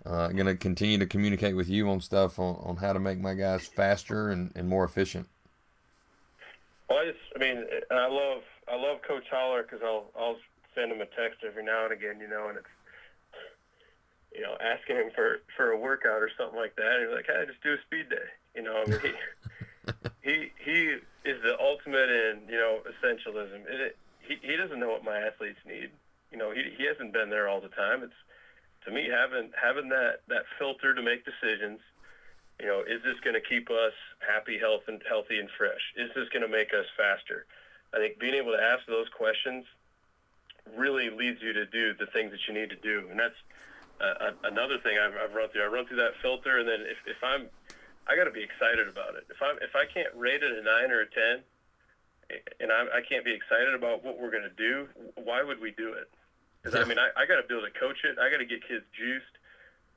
uh, going to continue to communicate with you on stuff on, on how to make my guys faster and, and more efficient. Well, I just, I mean, I love I love Coach Holler because I'll I'll send him a text every now and again, you know, and it's you know, asking him for for a workout or something like that. And he's like, "Hey, just do a speed day." You know, I mean, he, he he is the ultimate in you know essentialism. It, he he doesn't know what my athletes need. You know, he he hasn't been there all the time. It's to me having having that that filter to make decisions. You know, is this going to keep us happy, health, and healthy and fresh? Is this going to make us faster? I think being able to ask those questions really leads you to do the things that you need to do, and that's uh, another thing I've, I've run through. I run through that filter, and then if, if I'm I got to be excited about it. If I if I can't rate it a nine or a ten, and I, I can't be excited about what we're going to do, why would we do it? Because yeah. I mean, I, I got to be able to coach it. I got to get kids juiced.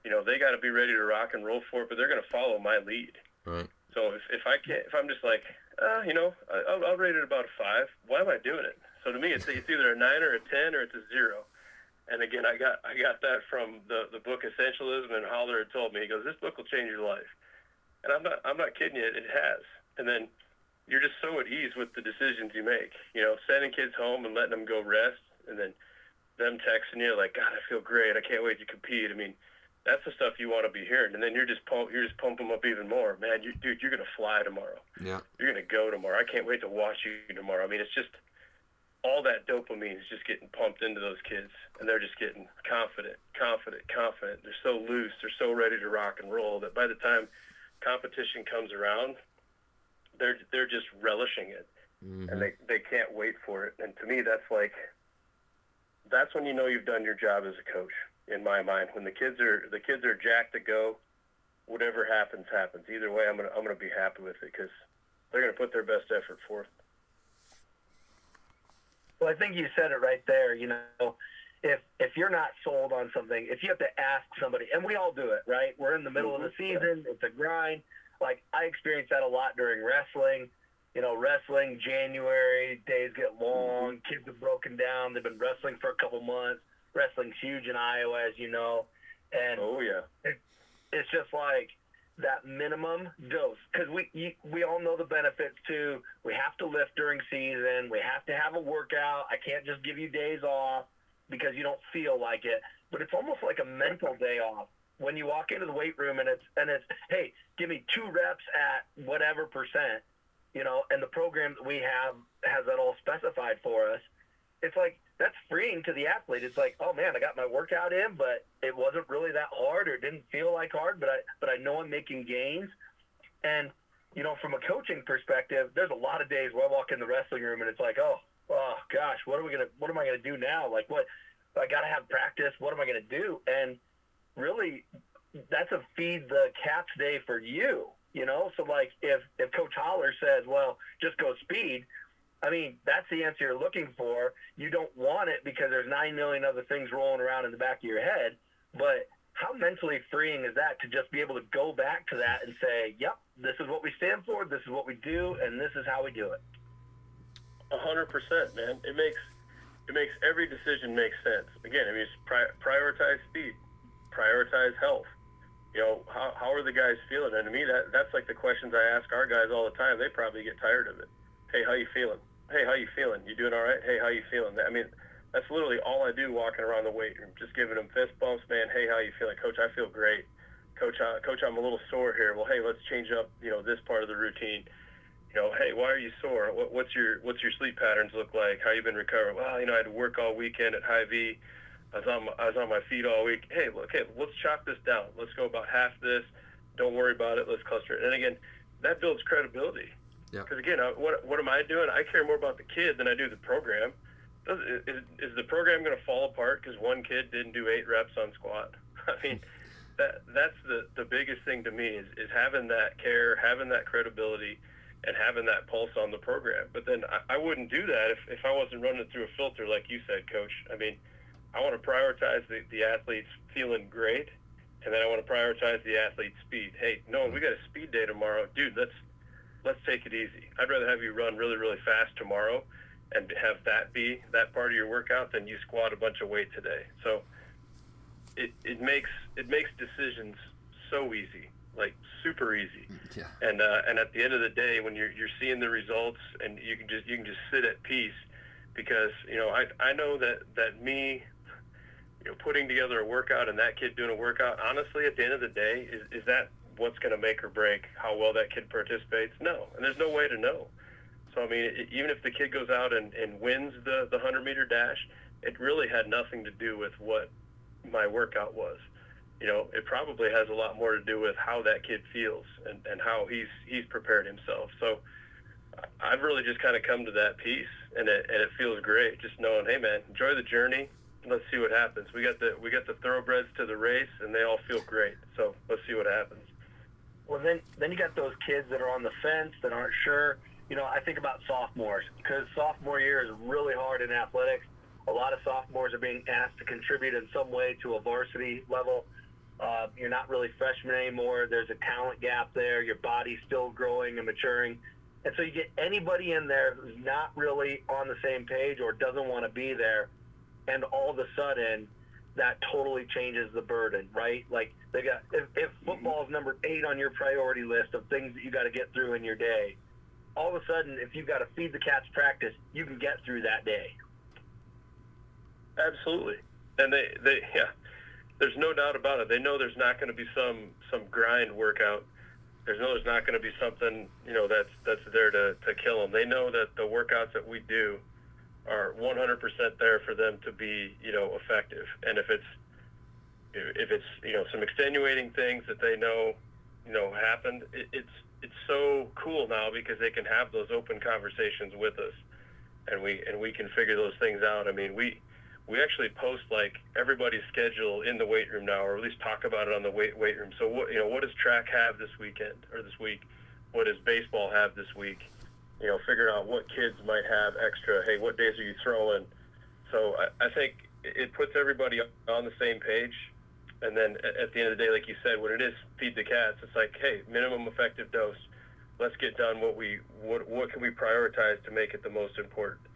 You know, they got to be ready to rock and roll for it, but they're going to follow my lead. Right. So if, if I can't, if I'm just like, uh, you know, I'll, I'll rate it about a five. Why am I doing it? So to me, it's it's either a nine or a ten or it's a zero. And again, I got I got that from the the book Essentialism, and Holler had told me he goes, this book will change your life. And I'm not I'm not kidding you, it has. And then you're just so at ease with the decisions you make. You know, sending kids home and letting them go rest, and then them texting you like, God, I feel great. I can't wait to compete. I mean, that's the stuff you want to be hearing. And then you're just pump, you're just pumping them up even more, man. You, dude, you're gonna fly tomorrow. Yeah. You're gonna go tomorrow. I can't wait to watch you tomorrow. I mean, it's just all that dopamine is just getting pumped into those kids, and they're just getting confident, confident, confident. They're so loose. They're so ready to rock and roll that by the time competition comes around, they're they're just relishing it, mm-hmm. and they they can't wait for it. And to me, that's like that's when you know you've done your job as a coach. In my mind, when the kids are the kids are jacked to go, whatever happens happens. Either way, I'm gonna I'm gonna be happy with it because they're gonna put their best effort forth. Well, I think you said it right there. You know, if if you're not sold on something, if you have to ask somebody, and we all do it, right? We're in the middle of the mm-hmm. season, it's a grind. Like I experienced that a lot during wrestling. You know, wrestling January days get long, mm-hmm. kids have broken down, they've been wrestling for a couple months. Wrestling's huge in Iowa, as you know, and oh yeah, it, it's just like that minimum dose because we you, we all know the benefits too. We have to lift during season. We have to have a workout. I can't just give you days off because you don't feel like it. But it's almost like a mental day off when you walk into the weight room and it's and it's hey, give me two reps at whatever percent, you know, and the program that we have has that all specified for us. It's like that's freeing to the athlete. It's like, oh man, I got my workout in, but it wasn't really that hard or it didn't feel like hard, but I but I know I'm making gains. And you know, from a coaching perspective, there's a lot of days where I walk in the wrestling room and it's like, oh, oh gosh, what are we gonna what am I gonna do now? Like what I gotta have practice, what am I gonna do? And really that's a feed the cats day for you, you know? So like if if Coach Holler says, Well, just go speed, I mean, that's the answer you're looking for. You don't want it because there's nine million other things rolling around in the back of your head. But how mentally freeing is that to just be able to go back to that and say, Yep, this is what we stand for, this is what we do, and this is how we do it hundred percent, man. It makes it makes every decision make sense. Again, I mean, pri- prioritize speed, prioritize health. You know, how, how are the guys feeling? And to me, that that's like the questions I ask our guys all the time. They probably get tired of it. Hey, how you feeling? Hey, how you feeling? You doing all right? Hey, how you feeling? I mean, that's literally all I do walking around the weight room, just giving them fist bumps, man. Hey, how you feeling, Coach? I feel great. Coach, uh, Coach, I'm a little sore here. Well, hey, let's change up, you know, this part of the routine you know, hey, why are you sore? What, what's your what's your sleep patterns look like? How you been recovering? Well, you know, I had to work all weekend at Hy-Vee. I was on my, I was on my feet all week. Hey, hey, let's chop this down. Let's go about half this. Don't worry about it. Let's cluster it. And again, that builds credibility. Because again, what what am I doing? I care more about the kid than I do the program. Does, is, is the program going to fall apart because one kid didn't do eight reps on squat? I mean, that that's the the biggest thing to me is is having that care, having that credibility and having that pulse on the program. But then I, I wouldn't do that if, if I wasn't running through a filter like you said, Coach. I mean, I want to prioritize the, the athletes feeling great, and then I want to prioritize the athlete's speed. Hey, no, we mm-hmm. got a speed day tomorrow, dude. Let's let's take it easy. I'd rather have you run really really fast tomorrow, and have that be that part of your workout than you squat a bunch of weight today. So it it makes it makes decisions so easy like super easy. Yeah. And uh, and at the end of the day, when you're you're seeing the results and you can just you can just sit at peace because you know I I know that that me you know putting together a workout and that kid doing a workout honestly at the end of the day is is that what's going to make or break how well that kid participates? No, and there's no way to know. So I mean, it, even if the kid goes out and, and wins the the 100 meter dash, it really had nothing to do with what my workout was. You know, it probably has a lot more to do with how that kid feels and, and how he's he's prepared himself. So I've really just kind of come to that piece, and it and it feels great just knowing, hey man, enjoy the journey. Let's see what happens. We got the we got the thoroughbreds to the race, and they all feel great. So let's see what happens. Well, then then you got those kids that are on the fence that aren't sure. You know, I think about sophomores because sophomore year is really hard in athletics. A lot of sophomores are being asked to contribute in some way to a varsity level. Uh, you're not really freshmen anymore. There's a talent gap there. Your body's still growing and maturing. And so you get anybody in there who's not really on the same page or doesn't want to be there, and all of a sudden, that totally changes the burden, right? Like they got if, if mm-hmm. football is number eight on your priority list of things that you got to get through in your day, all of a sudden, if you've got to feed the cats practice, you can get through that day. Absolutely, and they they yeah, there's no doubt about it. They know there's not going to be some some grind workout there's no there's not going to be something you know that's that's there to, to kill them. They know that the workouts that we do are 100% there for them to be you know effective. And if it's if it's you know some extenuating things that they know you know happened, it, it's it's so cool now because they can have those open conversations with us, and we and we can figure those things out. I mean we we actually post like everybody's schedule in the weight room now, or at least talk about it on the weight weight room. So what you know, what does track have this weekend or this week? What does baseball have this week? You know, figure out what kids might have extra. Hey, what days are you throwing? So I, I think it puts everybody on the same page. And then at the end of the day, like you said, when it is feed the cats, it's like, hey, minimum effective dose. Let's get done what we what what can we prioritize to make it the most important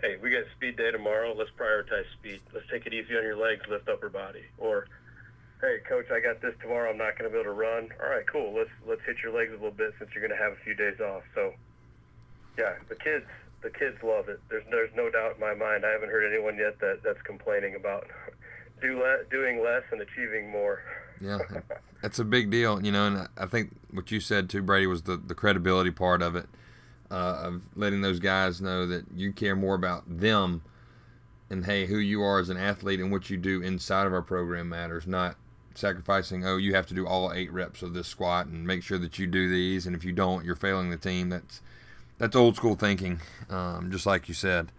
hey, we got speed day tomorrow. Let's prioritize speed. Let's take it easy on your legs, lift upper body. Or, hey, coach, I got this tomorrow. I'm not going to be able to run. All right, cool. Let's let's hit your legs a little bit since you're going to have a few days off. So, yeah, the kids the kids love it. There's there's no doubt in my mind. I haven't heard anyone yet that that's complaining about do le- doing less and achieving more. Yeah, that's a big deal, you know. And I think what you said too, Brady, was the the credibility part of it uh, of letting those guys know that you care more about them and hey, who you are as an athlete and what you do inside of our program matters, not sacrificing. Oh, you have to do all eight reps of this squat and make sure that you do these, and if you don't, you're failing the team. That's that's old school thinking, um, just like you said.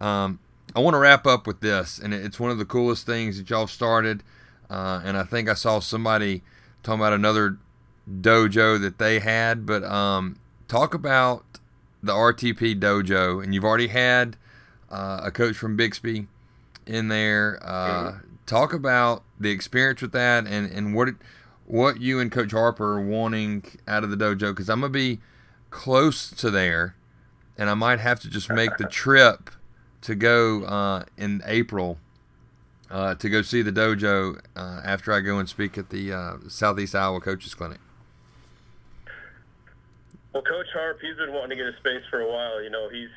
Um, I want to wrap up with this, and it's one of the coolest things that y'all started. Uh, and I think I saw somebody talking about another dojo that they had, but um, talk about the RTP dojo, and you've already had uh, a coach from Bixby in there. Uh, mm-hmm. Talk about the experience with that, and and what what you and Coach Harper are wanting out of the dojo. Because I'm gonna be close to there, and I might have to just make the trip to go uh, in April. Uh, to go see the dojo uh, after I go and speak at the uh, Southeast Iowa Coaches Clinic. Well, Coach Harp, he's been wanting to get a space for a while. You know, he's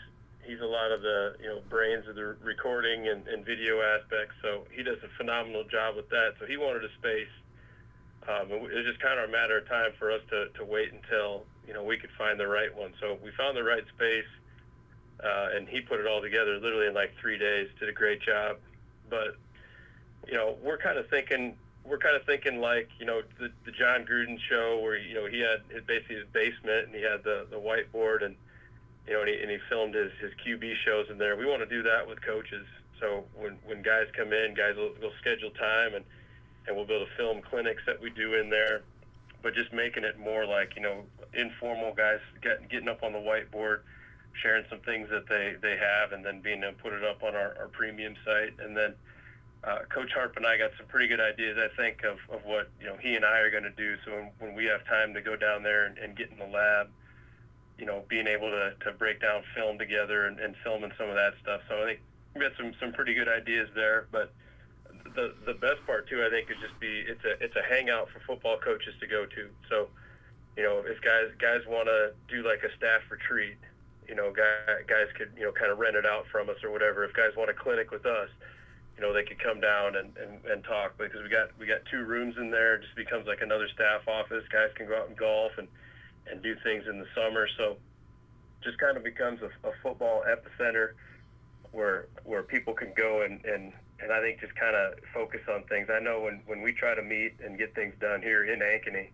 he's a lot of the you know brains of the recording and, and video aspects. So he does a phenomenal job with that. So he wanted a space. Um, it was just kind of a matter of time for us to, to wait until you know we could find the right one. So we found the right space, uh, and he put it all together literally in like three days. Did a great job. But you know, we're kind of thinking we're kind of thinking like you know the, the Jon Gruden show where you know he had his, basically his basement and he had the the whiteboard and you know and he, and he filmed his his QB shows in there. We want to do that with coaches. So when when guys come in, guys will, will schedule time and and we'll able to film clinics that we do in there. But just making it more like you know informal guys getting getting up on the whiteboard, sharing some things that they they have, and then being able to put it up on our, our premium site, and then uh, Coach Harp and I got some pretty good ideas, I think, of, of what you know he and I are going to do. So when, when we have time to go down there and, and get in the lab, you know, being able to, to break down film together and, and filming some of that stuff. So I think we got some some pretty good ideas there. But the the best part too, I think, is just be it's a it's a hangout for football coaches to go to. So you know, if guys guys want to do like a staff retreat, you know, guys guys could you know kind of rent it out from us or whatever. If guys want a clinic with us you know, they could come down and, and, and talk because we got we got two rooms in there. It just becomes like another staff office. Guys can go out and golf and, and do things in the summer. So just kind of becomes a, a football epicenter where where people can go and, and, and I think just kind of focus on things. I know when, when we try to meet and get things done here in Ankeny,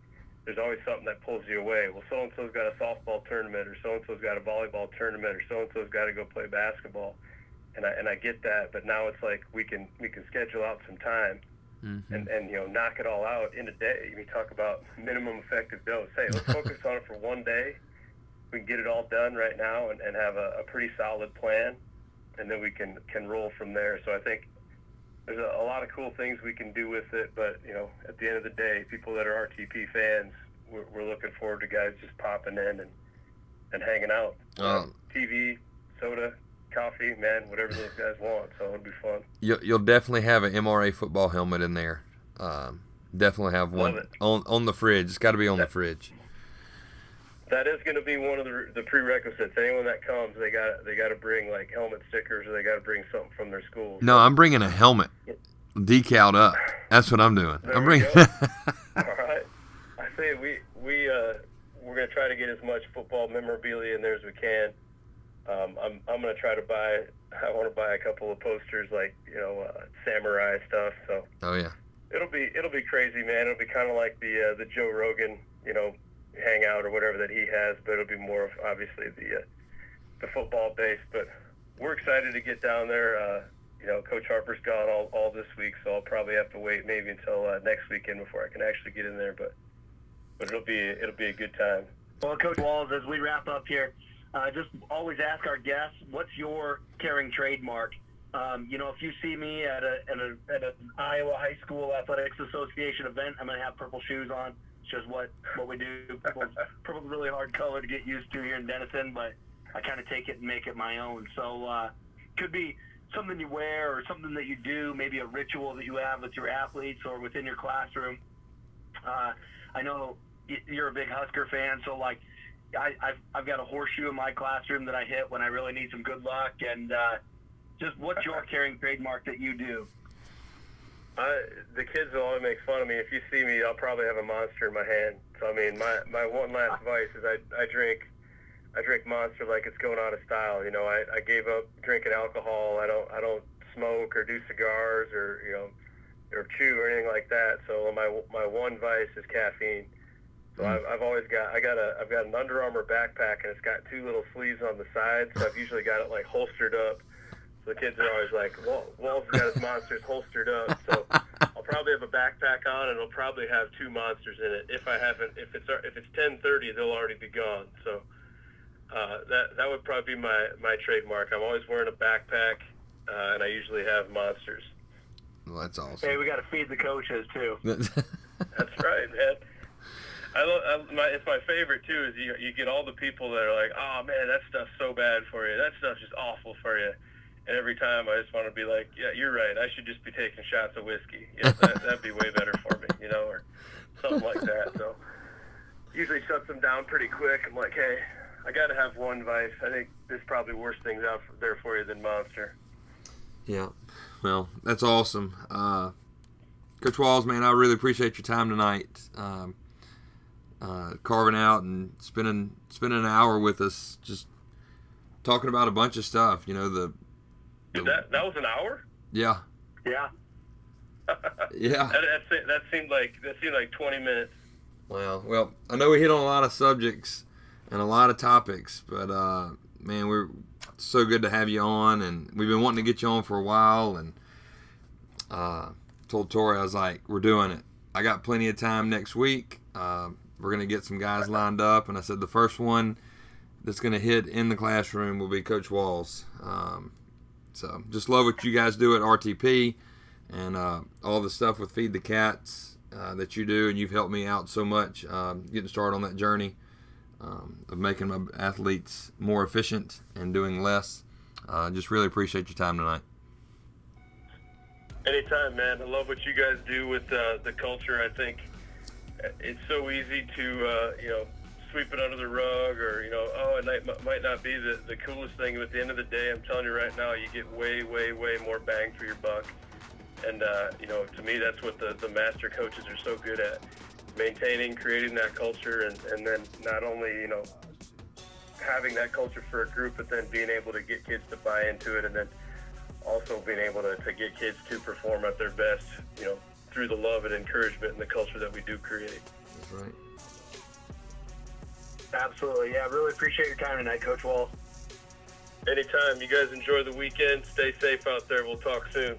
there's always something that pulls you away. Well, so and so's got a softball tournament, or so and so's got a volleyball tournament, or so and so's got to go play basketball and I and I get that, but now it's like we can we can schedule out some time mm-hmm. and and you know knock it all out in a day. We talk about minimum effective dose. Hey, let's focus on it for one day. We can get it all done right now and, and have a, a pretty solid plan, and then we can can roll from there. So I think there's a, a lot of cool things we can do with it, but you know at the end of the day, people that are RTP fans, we're, we're looking forward to guys just popping in and and hanging out. Um, TV, soda, coffee, man, whatever those guys want. So it'll be fun. You'll, you'll definitely have an MRA football helmet in there. Um, definitely have one on on the fridge. It's got to be on the fridge. That is going to be one of the, the prerequisites. Anyone that comes, they got they got to bring like helmet stickers, or they got to bring something from their school. No, I'm bringing a helmet, decaled up. That's what I'm doing. There I'm bringing. All right. I say we we uh, we're going to try to get as much football memorabilia in there as we can. Um, I'm I'm gonna try to buy. I want to buy a couple of posters, like you know, uh, samurai stuff. So. Oh yeah. It'll be it'll be crazy, man. It'll be kind of like the uh, the Joe Rogan, you know, hangout or whatever that he has, but it'll be more of obviously the uh, the football base. But we're excited to get down there. Uh, you know, Coach Harper's gone all, all this week, so I'll probably have to wait maybe until uh, next weekend before I can actually get in there. But but it'll be it'll be a good time. Well, Coach Walls, as we wrap up here, uh, just always ask our guests, what's your caring trademark? Um, you know, if you see me at a, at a at an Iowa High School Athletics Association event, I'm gonna have purple shoes on. It's just what what we do. Purple's, purple's really hard color to get used to here in Denison, but I kind of take it and make it my own. So uh, could be something you wear or something that you do, maybe a ritual that you have with your athletes or within your classroom. Uh, I know you're a big Husker fan, so like I, I've, I've got a horseshoe in my classroom that I hit when I really need some good luck. And uh, just what's your caring trademark that you do? I, the kids will always make fun of me. If you see me, I'll probably have a monster in my hand. So I mean, my my one last vice is I I drink I drink Monster like it's going out of style. You know, I, I gave up drinking alcohol. I don't I don't smoke or do cigars or you know or chew or anything like that. So my my one vice is caffeine. So mm. I've, I've always got I got a I've got an Under Armour backpack and it's got two little sleeves on the sides. So I've usually got it like holstered up. So the kids are always like, Walt, has got his monsters holstered up. So I'll probably have a backpack on and it'll probably have two monsters in it. If I haven't, if it's if it's 10:30, they'll already be gone. So uh, that that would probably be my my trademark. I'm always wearing a backpack uh, and I usually have monsters. Well, that's awesome. Hey, we got to feed the coaches too. that's right, man. I, I my, it's my favorite too. Is you you get all the people that are like, oh man, that stuff's so bad for you. That stuff's just awful for you. And every time I just want to be like, yeah, you're right. I should just be taking shots of whiskey. Yeah, that, that'd be way better for me, you know, or something like that. So usually shuts them down pretty quick. I'm like, hey, I got to have one vice. I think there's probably worse things out there for you than Monster. Yeah. Well, that's awesome. Uh, Coach Walls, man, I really appreciate your time tonight. Um, uh, carving out and spending spending an hour with us, just talking about a bunch of stuff. You know the. That that was an hour. Yeah. Yeah. yeah. That, that, that seemed like that seemed like twenty minutes. Well, well, I know we hit on a lot of subjects and a lot of topics, but uh, man, we're so good to have you on, and we've been wanting to get you on for a while, and uh, told Tori I was like, we're doing it. I got plenty of time next week. Uh, we're going to get some guys lined up. And I said the first one that's going to hit in the classroom will be Coach Walls. Um, so just love what you guys do at RTP and uh, all the stuff with Feed the Cats uh, that you do. And you've helped me out so much um, getting started on that journey um, of making my athletes more efficient and doing less. Uh, just really appreciate your time tonight. Anytime, man. I love what you guys do with uh, the culture. I think it's so easy to uh, you know sweep it under the rug or you know oh it might, might not be the, the coolest thing but at the end of the day i'm telling you right now you get way way way more bang for your buck And uh, you know, to me, that's what the, the master coaches are so good at maintaining, creating that culture, and, and then not only you know having that culture for a group, but then being able to get kids to buy into it, and then also being able to, to get kids to perform at their best, you know, through the love and encouragement and the culture that we do create. That's right. Absolutely. Yeah, really appreciate your time tonight, Coach Wall. Anytime. You guys enjoy the weekend. Stay safe out there. We'll talk soon.